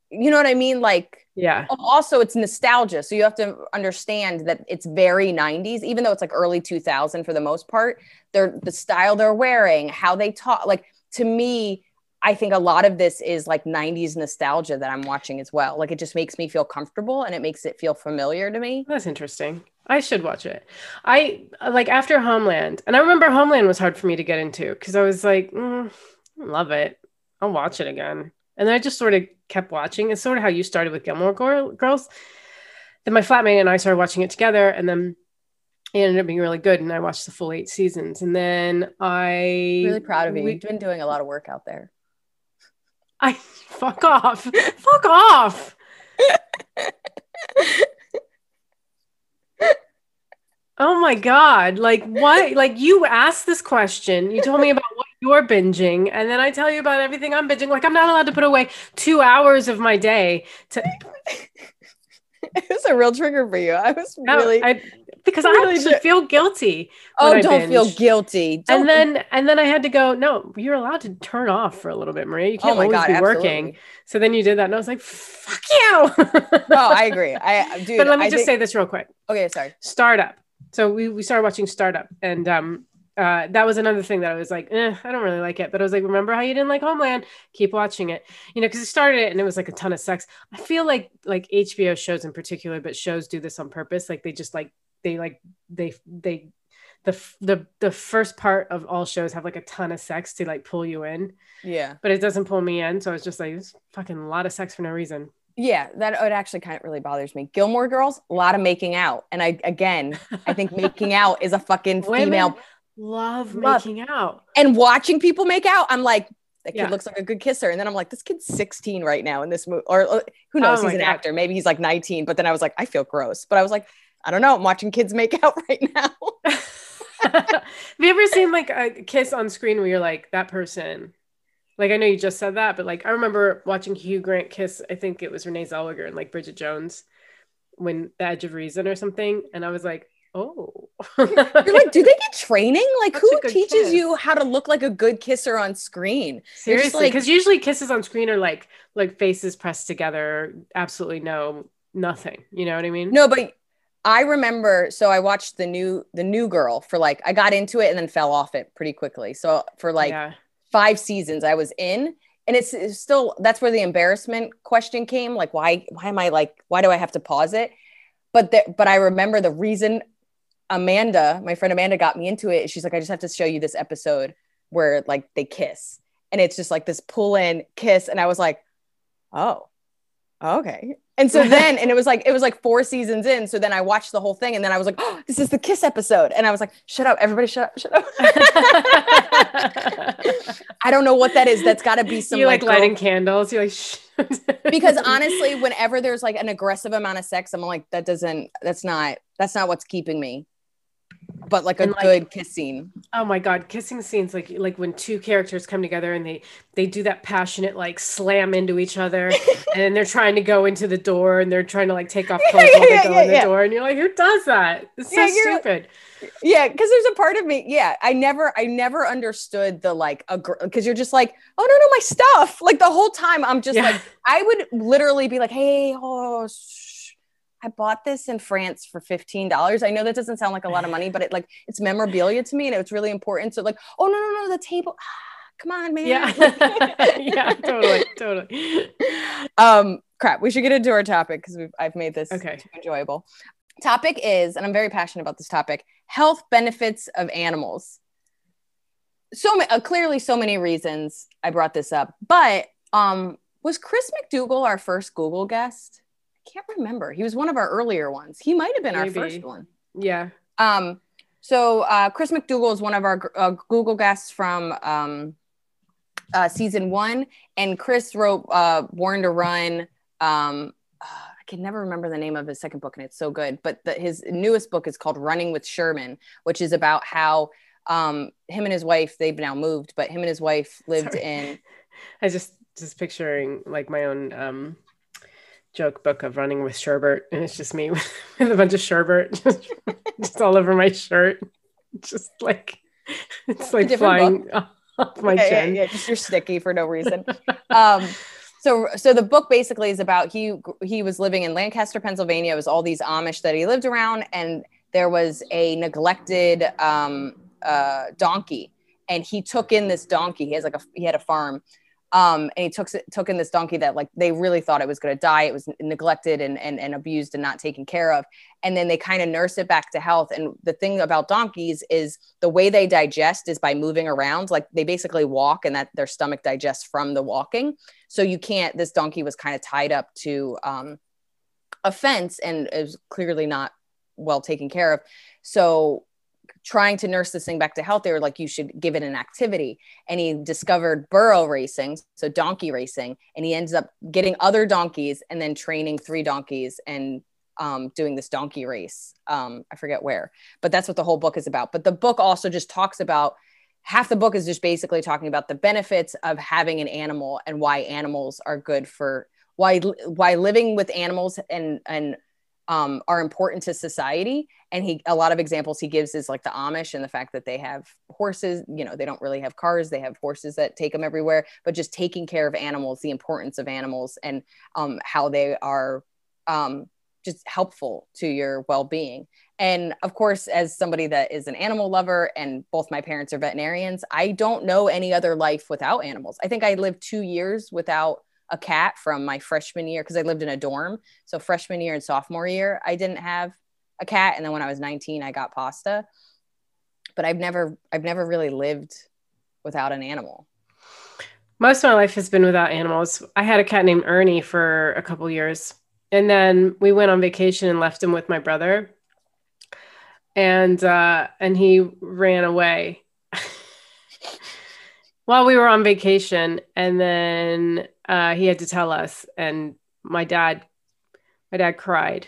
you know what I mean? Like, yeah. Also, it's nostalgia. So you have to understand that it's very 90s, even though it's like early 2000 for the most part. They're the style they're wearing, how they talk. Like to me, I think a lot of this is like 90s nostalgia that I'm watching as well. Like it just makes me feel comfortable and it makes it feel familiar to me. That's interesting. I should watch it. I like after Homeland, and I remember Homeland was hard for me to get into because I was like, mm, love it. I'll watch it again. And then I just sort of kept watching. It's sort of how you started with Gilmore Girls. Then my flatmate and I started watching it together, and then it ended up being really good. And I watched the full eight seasons. And then I really proud of you. We, You've been doing a lot of work out there. I fuck off. fuck off. oh my god. Like what like you asked this question. You told me about you're binging and then I tell you about everything I'm binging. Like I'm not allowed to put away 2 hours of my day to it was a real trigger for you. I was really I, because I really actually feel guilty. Oh, don't feel guilty. Don't. And then and then I had to go. No, you're allowed to turn off for a little bit, Maria. You can't oh always God, be absolutely. working. So then you did that, and I was like, "Fuck you." oh, I agree. I do. But let me I just think... say this real quick. Okay, sorry. Startup. So we we started watching Startup, and um, uh, that was another thing that I was like, eh, I don't really like it. But I was like, remember how you didn't like Homeland? Keep watching it, you know, because it started it and it was like a ton of sex. I feel like like HBO shows in particular, but shows do this on purpose. Like they just like they like they they the the the first part of all shows have like a ton of sex to like pull you in. Yeah. But it doesn't pull me in, so it's just like it's fucking a lot of sex for no reason. Yeah, that it actually kind of really bothers me. Gilmore Girls, a lot of making out, and I again, I think making out is a fucking female love making out and watching people make out. I'm like, that kid yeah. looks like a good kisser. And then I'm like, this kid's 16 right now in this movie. Or, or who knows? Oh he's an God. actor. Maybe he's like 19. But then I was like, I feel gross. But I was like, I don't know. I'm watching kids make out right now. Have you ever seen like a kiss on screen where you're like, that person? Like, I know you just said that, but like, I remember watching Hugh Grant kiss, I think it was Renee Zellweger and like Bridget Jones when The Edge of Reason or something. And I was like, oh. you're like, do they get training? Like, Such who teaches kiss. you how to look like a good kisser on screen? Seriously, because like... usually kisses on screen are like, like faces pressed together, absolutely no, nothing. You know what I mean? No, but I remember so I watched the new the new girl for like I got into it and then fell off it pretty quickly. So for like yeah. 5 seasons I was in and it's, it's, still that's where the embarrassment question came like why why am I like why do I have to pause it? But the, but I remember the reason Amanda, my friend Amanda got me into it. She's like I just have to show you this episode where like they kiss and it's just like this pull in kiss and I was like oh okay and so then, and it was like, it was like four seasons in. So then I watched the whole thing and then I was like, oh, this is the kiss episode. And I was like, shut up, everybody shut up, shut up. I don't know what that is. That's gotta be some you like, like lighting girl- candles. You're like, Shh. because honestly, whenever there's like an aggressive amount of sex, I'm like, that doesn't, that's not, that's not what's keeping me. But like a like- good kiss scene. Oh my god, kissing scenes like like when two characters come together and they they do that passionate like slam into each other and then they're trying to go into the door and they're trying to like take off Yeah, clothes while yeah, they go yeah, in the yeah. door and you're like, who does that? It's so Yeah, stupid. Yeah, because there's a part of me. Yeah, I never, I never understood the like, a girl because you're just like, oh no, no, my stuff. Like the whole time, I'm just Yeah. like, I would literally be like, hey, oh, shh, I bought this in France for fifteen dollars. I know that doesn't sound like a lot of money, but it like it's memorabilia to me, and it's really important. So like, oh no, no, no, the table. Ah, come on, man. Yeah. yeah, totally, totally. um crap we should get into our topic because we've i've made this Okay. too enjoyable topic is and i'm very passionate about this topic health benefits of animals so uh, clearly so many reasons i brought this up but um was chris mcdougall our first google guest can't remember he was one of our earlier ones he might have been Maybe. our first one Yeah. um, so uh, Chris McDougall is one of our uh, Google guests from um, uh, season one, and Chris wrote uh, Born to Run. Um, uh, I can never remember the name of his second book, and it's so good. But the, his newest book is called Running with Sherman, which is about how um, him and his wife they've now moved, but him and his wife lived Sorry. in. I just just picturing like my own um joke book of running with sherbet and it's just me with, with a bunch of sherbet just, just all over my shirt. Just like it's like flying off my yeah, yeah, chin. yeah, just you're sticky for no reason. um so so the book basically is about he he was living in lancaster pennsylvania. It was all these amish that he lived around and there was a neglected um uh donkey and he took in this donkey. He has like a he had a farm um and he took took in this donkey that like they really thought it was going to die. It was neglected and, and and abused and not taken care of. And then they kind of nurse it back to health. And the thing about donkeys is the way they digest is by moving around. Like they basically walk and that their stomach digests from the walking. So you can't this donkey was kind of tied up to um, a fence and is clearly not well taken care of. So trying to nurse this thing back to health they were like you should give it an activity. And he discovered burro racing so donkey racing and he ends up getting other donkeys and then training three donkeys and um, doing this donkey race um, i forget where. But that's what the whole book is about. But the book also just talks about half the book is just basically talking about the benefits of having an animal and why animals are good for why why living with animals and and um, are important to society. And he a lot of examples he gives is like the amish and the fact that they have horses you know they don't really have cars they have horses that take them everywhere but just taking care of animals the importance of animals and um, how they are um, just helpful to your well-being. And of course as somebody that is an animal lover and both my parents are veterinarians i don't know any other life without animals. I think i lived two years without a cat from my freshman year because i lived in a dorm. So freshman year and sophomore year i didn't have a cat. And then when i was 19 i got pasta. But i've never i've never really lived without an animal. Most of my life has been without animals. I had a cat named ernie for a couple years. And then we went on vacation and left him with my brother. And uh and he ran away while we were on vacation and then uh he had to tell us and my dad my dad cried.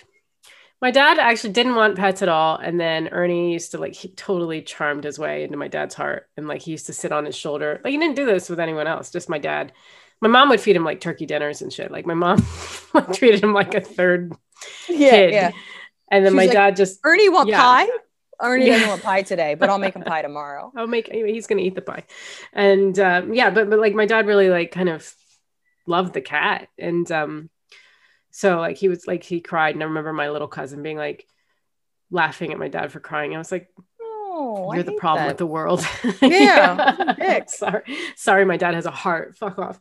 My dad actually didn't want pets at all and then ernie used to like he totally charmed his way into my dad's heart and like he used to sit on his shoulder. Like he didn't do this with anyone else just my dad. My mom would feed him like turkey dinners and shit. Like my mom treated him like a third yeah kid. and then She's my like, dad just ernie want Yeah. pie ernie Yeah. doesn't want pie today but i'll make him pie tomorrow I'll make anyway, he's gonna eat the pie. And um, yeah, but but like my dad really like kind of loved the cat. And um so like he was like he cried and I remember my little cousin being like laughing at my dad for crying. I was like, oh You're the problem with the world. Yeah, dick. sorry. Sorry, my dad has a heart. Fuck off.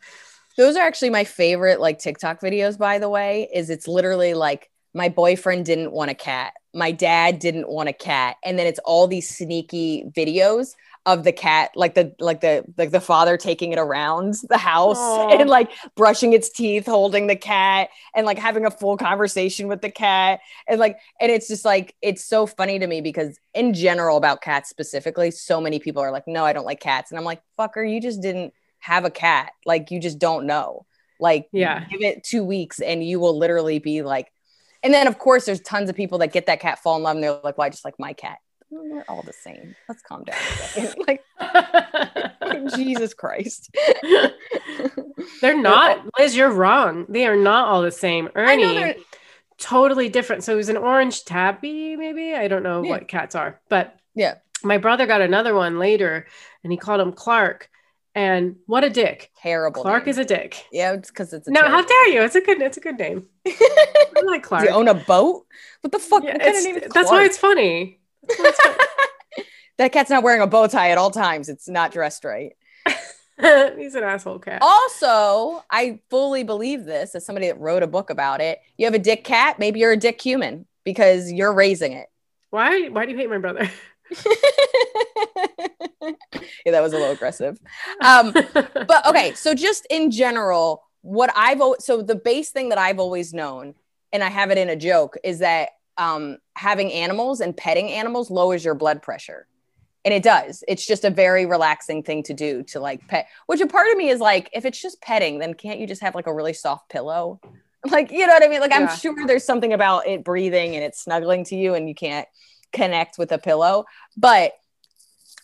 Those are actually my favorite like TikTok videos, by the way, is it's literally like my boyfriend didn't want a cat. My dad didn't want a cat. And then it's all these sneaky videos of the cat, like the like the like the father taking it around the house Aw. and like brushing its teeth, holding the cat, and like having a full conversation with the cat. And like, and it's just like it's so funny to me because in general about cats specifically, so many people are like, no, I don't like cats. And I'm like, fucker, you just didn't have a cat. Like you just don't know. Like, Yeah. give it two weeks and you will literally be like, and then of course there's tons of people that get that cat fall in love and they're like, well, I just like my cat. they're all the same. Let's calm down. Like, Jesus Christ. they're not, Liz, you're wrong. They are not all the same. Ernie, totally different. So it was an orange tabby, maybe. I don't know yeah. what cats are, but yeah. My brother got another one later and he called him Clark. And what a dick. Terrible. Clark name. is a dick. Yeah, it's because it's a no. How dare you? It's a good. It's a good name. I like Clark. Do you own a boat? What the fuck? Yeah, what that's why it's funny. That's why it's funny. that cat's not wearing a bow tie at all times. It's not dressed right. He's an asshole cat. Also, I fully believe this as somebody that wrote a book about it. You have a dick cat, maybe you're a dick human because you're raising it. Why? Why do you hate my brother? Yeah, that was a little aggressive. Um, but okay, so just in general, what I've so the base thing that I've always known, and I have it in a joke, is that um, having animals and petting animals lowers your blood pressure. And it does. It's just a very relaxing thing to do to like pet, which a part of me is like, if it's just petting, then can't you just have like a really soft pillow? Like, you know what I mean? Like, yeah. I'm sure there's something about it breathing and it's snuggling to you and you can't connect with a pillow. But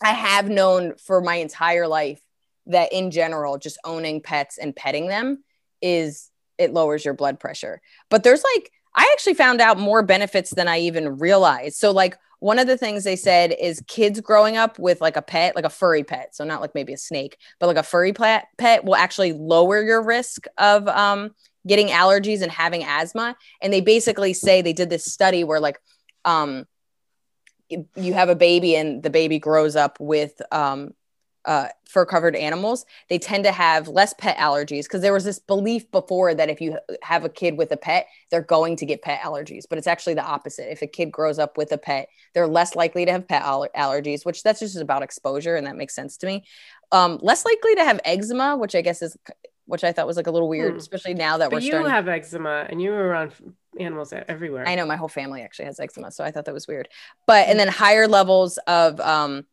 I have known for my entire life that in general, just owning pets and petting them is it lowers your blood pressure. But there's like, I actually found out more benefits than I even realized. So, like, one of the things they said is kids growing up with like a pet, like a furry pet, so not like maybe a snake, but like a furry pet, will actually lower your risk of um, getting allergies and having asthma. And they basically say they did this study where like um, you have a baby and the baby grows up with um, uh, fur covered animals, they tend to have less pet allergies because there was this belief before that if you have a kid with a pet, they're going to get pet allergies. But it's actually the opposite. If a kid grows up with a pet, they're less likely to have pet aller- allergies, which that's just about exposure. And that makes sense to me. Um, less likely to have eczema, which I guess is, which I thought was like a little weird, hmm. especially now that but we're you starting- have eczema and you were around animals everywhere. I know my whole family actually has eczema. So I thought that was weird. But, and then higher levels of, um,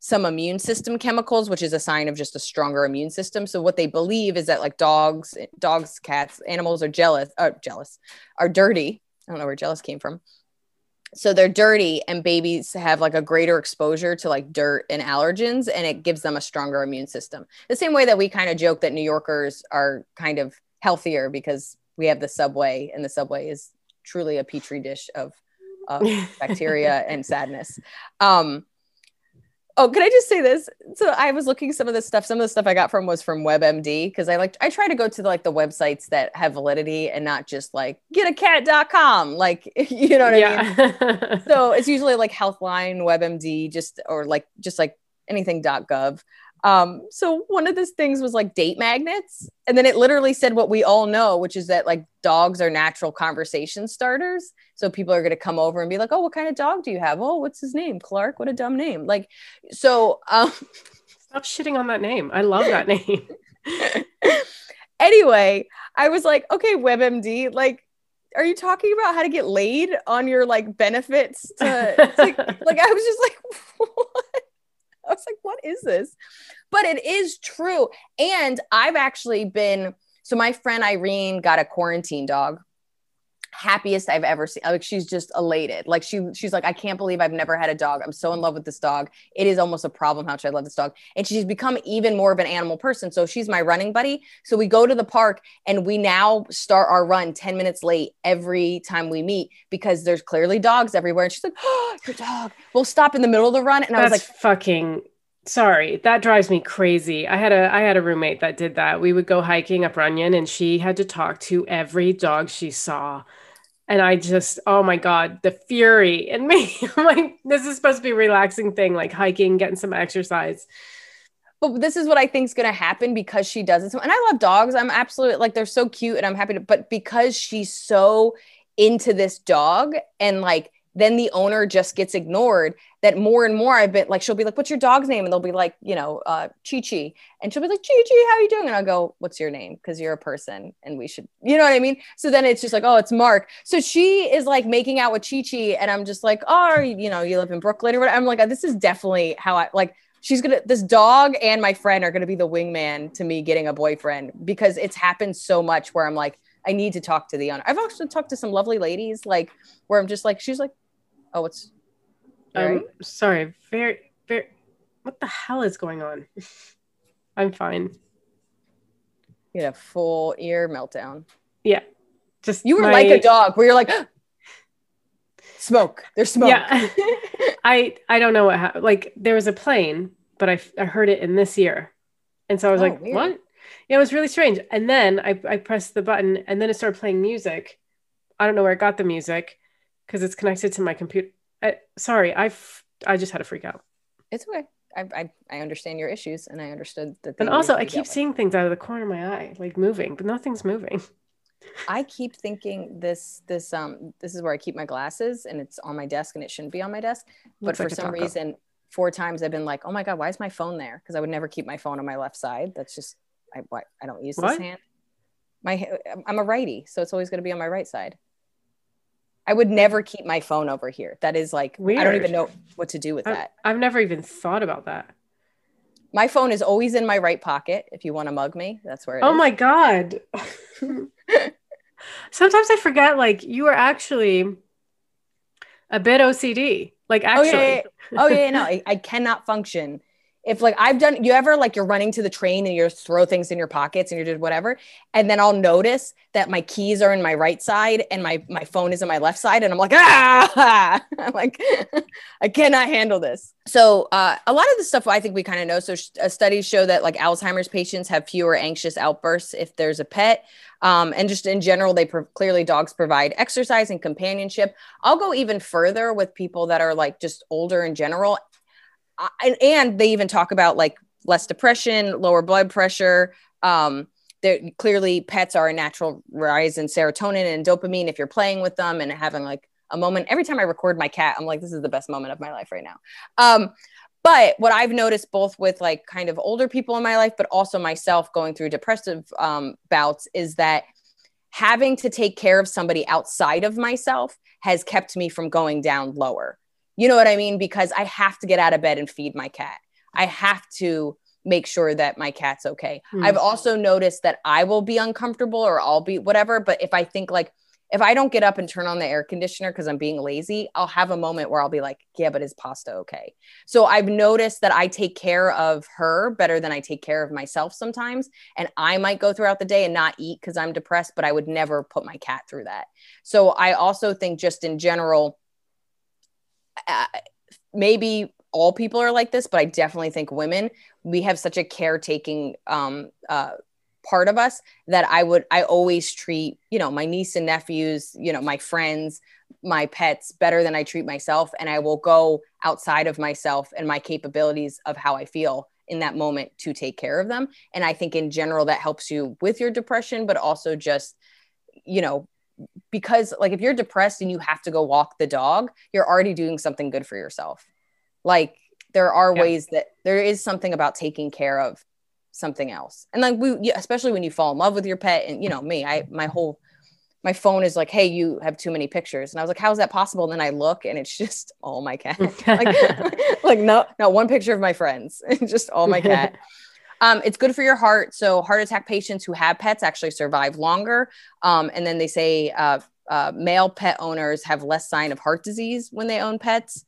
some immune system chemicals, which is a sign of just a stronger immune system. So what they believe is that like dogs, dogs, cats, animals are jealous, uh, jealous, are dirty. I don't know where jealous came from. So they're dirty, and babies have like a greater exposure to like dirt and allergens, and it gives them a stronger immune system. The same way that we kind of joke that New Yorkers are kind of healthier because we have the subway, and the subway is truly a petri dish of uh, bacteria and sadness. Um, Oh, can I just say this? So I was looking some of the stuff. Some of the stuff I got from was from WebMD because I like I try to go to the, like the websites that have validity and not just like getacat.com. Like you know what yeah. I mean? so it's usually like Healthline, WebMD, just or like just like anything.gov. Um, so one of those things was like date magnets. And then it literally said what we all know, which is that like dogs are natural conversation starters. So people are going to come over and be like, oh, what kind of dog do you have? Oh, what's his name? Clark. What a dumb name. Like, so um, stop shitting on that name. I love that name. anyway, I was like, okay, WebMD, like, are you talking about how to get laid on your like benefits to, to like I was just like what? I was like, what is this? But it is true. And I've actually been, so my friend Irene got a quarantine dog happiest I've ever seen. Like she's just elated. Like she she's like, I can't believe I've never had a dog. I'm so in love with this dog. It is almost a problem how much I love this dog. And she's become even more of an animal person. So she's my running buddy. So we go to the park and we now start our run 10 minutes late every time we meet because there's clearly dogs everywhere. And she's like, Oh, your dog. We'll stop in the middle of the run. And That's I was like, fucking sorry that drives me crazy i had a i had a roommate that did that we would go hiking up runyon and she had to talk to every dog she saw and I just, oh my God, the fury in me. I'm like, this is supposed to be a relaxing thing, like hiking, getting some exercise. But this is what I think is going to happen because she does it. So, and I love dogs. I'm absolutely like, they're so cute and I'm happy to, but because she's so into this dog and like, then the owner just gets ignored that more and more I've been like, she'll be like, what's your dog's name? And they'll be like, you know, uh, Chi Chi. And she'll be like, Chi Chi, how are you doing? And I'll go, what's your name? Because you're a person and we should, you know what I mean? So then it's just like, oh, it's Mark. So she is like making out with Chi Chi. And I'm just like, oh, you know, you live in Brooklyn or whatever. I'm like, this is definitely how I like, she's gonna this dog and my friend are gonna be the wingman to me getting a boyfriend because it's happened so much where I'm like, I need to talk to the owner. I've actually talked to some lovely ladies, like where I'm just like, she's like, oh, it's Um, right? sorry, very, very. What the hell is going on? I'm fine. You had a full ear meltdown. Yeah, just You were my- like a dog where you're like, smoke. There's smoke. Yeah, I I don't know what happened. Like there was a plane, but I I heard it in this ear, and so I was Oh, like, weird. what? Yeah, it was really strange. And then I I pressed the button, and then it started playing music. I don't know where it got the music because it's connected to my computer. Sorry, I, sorry, I f- I just had a freak out. It's okay. I, I, I understand your issues and I understood that. And also, I keep seeing things out of the corner of my eye, like moving, but nothing's moving. I keep thinking this this um this is where I keep my glasses and it's on my desk and it shouldn't be on my desk. But Looks for like a some reason, four times I've been like, oh my god, why is my phone there? Because I would never keep my phone on my left side. That's just I I don't use What? this hand. My I'm a righty, so it's always going to be on my right side. I would never keep my phone over here. That is like Weird. I don't even know what to do with I, that. I've never even thought about that. My phone is always in my right pocket. If you want to mug me, that's where it oh is. Oh my god. Sometimes I forget like you are actually a bit OCD. Like Oh actually. yeah, yeah, yeah. oh yeah, yeah, no, I, I cannot function. If like I've done, you ever like you're running to the train and you throw things in your pockets and you're did whatever, and then I'll notice that my keys are in my right side and my my phone is in my left side, and I'm like ah, I'm like I cannot handle this. So uh, a lot of the stuff I think we kind of know. So sh- uh, studies show that like Alzheimer's patients have fewer anxious outbursts if there's a pet. Um, and just in general, they pro- clearly dogs provide exercise and companionship. I'll go even further with people that are like just older in general. And, and they even talk about like less depression, lower blood pressure. Um, clearly pets are a natural rise in serotonin and dopamine if you're playing with them and having like a moment. Every time I record my cat, I'm like, this is the best moment of my life right now. Um, but what I've noticed both with like kind of older people in my life, but also myself going through depressive um, bouts is that having to take care of somebody outside of myself has kept me from going down lower. You know what I mean? Because I have to get out of bed and feed my cat. I have to make sure that my cat's okay. Hmm. I've also noticed that I will be uncomfortable or I'll be whatever. But if I think like, if I don't get up and turn on the air conditioner because I'm being lazy, I'll have a moment where I'll be like, yeah, but is pasta okay? So I've noticed that I take care of her better than I take care of myself sometimes. And I might go throughout the day and not eat because I'm depressed, but I would never put my cat through that. So I also think, just in general, maybe all people are like this, but I definitely think women, we have such a caretaking um, uh, part of us that I would, I always treat, you know, my niece and nephews, you know, my friends, my pets better than I treat myself. And I will go outside of myself and my capabilities of how I feel in that moment to take care of them. And I think in general, that helps you with your depression, but also just, you know, because like if you're depressed and you have to go walk the dog, you're already doing something good for yourself. Like there are Yeah. ways that there is something about taking care of something else. And like we especially when you fall in love with your pet and you know me, I my whole my phone is like, hey, you have too many pictures. And I was like, how is that possible? And then I look and it's just all my cat. like, like no, not one picture of my friends, just all my cat. Um, it's good for your heart. So heart attack patients who have pets actually survive longer. Um, and then they say uh, uh, male pet owners have less sign of heart disease when they own pets.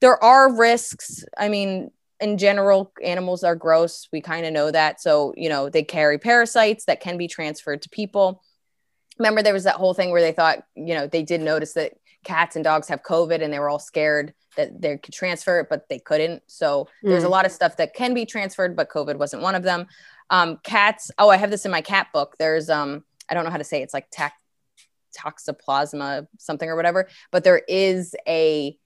There are risks. I mean, in general, animals are gross. We kind of know that. So, you know, they carry parasites that can be transferred to people. Remember, there was that whole thing where they thought, you know, they did notice that cats and dogs have COVID and they were all scared that they could transfer it, but they couldn't. So there's a Mm. lot of stuff that can be transferred, but COVID wasn't one of them. Um, cats. Oh, I have this in my cat book. There's um, I don't know how to say it. it's like tac- toxoplasma something or whatever, but there is a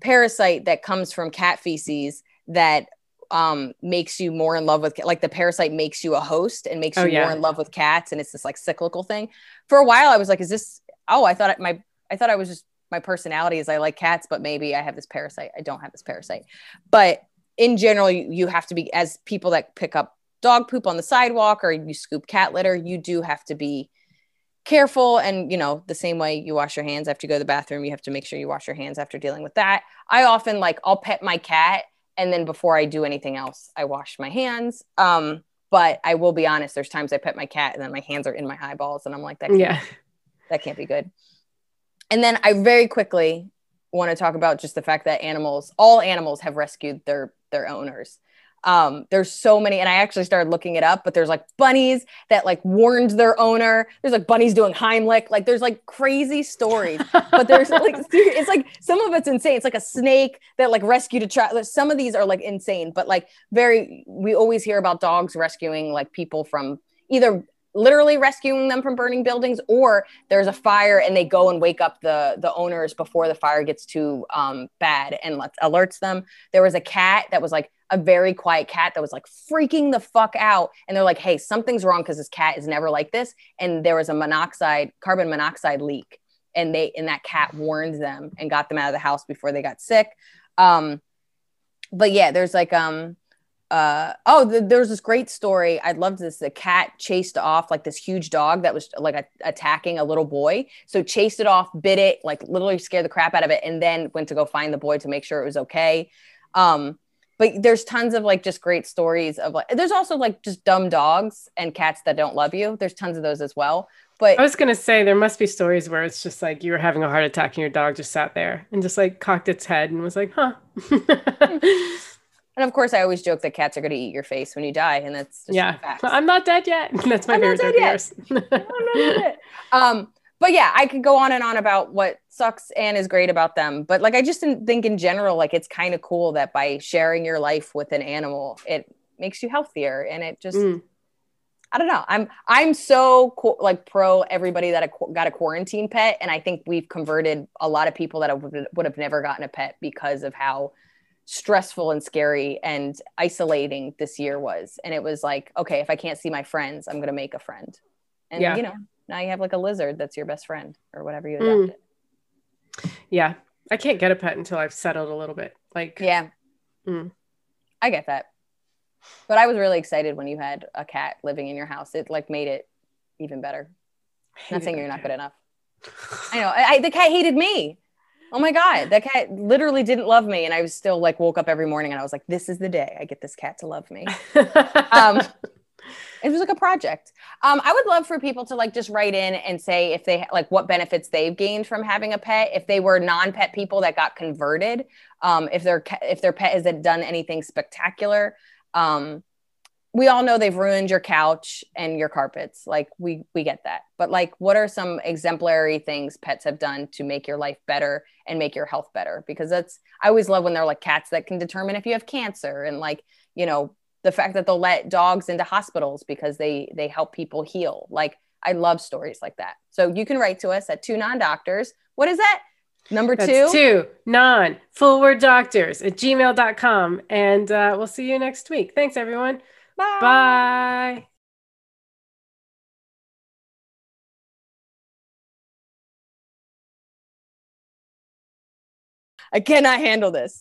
parasite that comes from cat feces that um makes you more in love with like the parasite makes you a host and makes Oh, you yeah. more in love with cats and it's this like cyclical thing for a while i was like is this oh i thought my i thought i was just my personality is i like cats but maybe i have this parasite. I don't have this parasite. But in general you, have to be as people that pick up dog poop on the sidewalk or you scoop cat litter you do have to be careful and you know the same way you wash your hands after you go to the bathroom you have to make sure you wash your hands after dealing with that. I often like i'll pet my cat and then before i do anything else i wash my hands. Um but i will be honest there's times i pet my cat and then my hands are in my eyeballs and i'm like that can't, yeah. that can't be good and then i very quickly want to talk about just the fact that animals, all animals, have rescued their their owners. Um, there's so many, and I actually started looking it up, but there's like bunnies that like warned their owner. There's like bunnies doing Heimlich. Like there's like crazy stories, but there's like it's like some of it's insane. It's like a snake that like rescued a child. Some of these are like insane, but like very. We always hear about dogs rescuing like people from either literally rescuing them from burning buildings or there's a fire and they go and wake up the the owners before the fire gets too um, bad and lets, alerts them. There was a cat that was like a very quiet cat that was like freaking the fuck out. And they're like hey something's wrong because this cat is never like this. And there was a monoxide carbon monoxide leak. And they and that cat warned them and got them out of the house before they got sick. Um but yeah there's like um uh oh the, there was this great story. I loved this the cat chased off like this huge dog that was like a, attacking a little boy. So chased it off bit it like literally scared the crap out of it and then went to go find the boy to make sure it was okay. Um but there's tons of like just great stories of like there's also like just dumb dogs and cats that don't love you. There's tons of those as well. But I was gonna say there must be stories where it's just like you were having a heart attack and your dog just sat there and just like cocked its head and was like, huh. And of course, I always joke that cats are going to eat your face when you die, and that's yeah. I'm not dead yet. That's my I'm favorite joke of um, but yeah, I could go on and on about what sucks and is great about them. But like, I just think in general, like it's kind of cool that by sharing your life with an animal, it makes you healthier, and it just. Mm. I don't know. I'm I'm so co- like pro everybody that got a quarantine pet, and I think we've converted a lot of people that would have never gotten a pet because of how stressful and scary and isolating this year was. And it was like, okay, if I can't see my friends, I'm going to make a friend. And, yeah. you know, now you have like a lizard that's your best friend or whatever you mm. adopted. Mm. Yeah. I can't get a pet until I've settled a little bit. Like, yeah. Mm. I get that. But I was really excited when you had a cat living in your house. It like made it even better. Not saying you're not good enough. I know. I, I, the cat hated me. Oh my God, that cat literally didn't love me. And I was still like, woke up every morning and I was like, this is the day I get this cat to love me. um, it was like a project. Um, I would love for people to like just write in and say if they like what benefits they've gained from having a pet. If they were non-pet people that got converted, um, if their if their pet hasn't done anything spectacular. Um, we all know they've ruined your couch and your carpets. Like we we get that. But like what are some exemplary things pets have done to make your life better and make your health better? Because that's i always love when they're like cats that can determine if you have cancer and like you know the fact that they'll let dogs into hospitals because they they help people heal. Like i love stories like that. So you can write to us at two non-doctors what is that? Number That's two? two non full word doctors at gmail.com and uh, we'll see you next week. Thanks everyone Bye. Bye. I cannot handle this.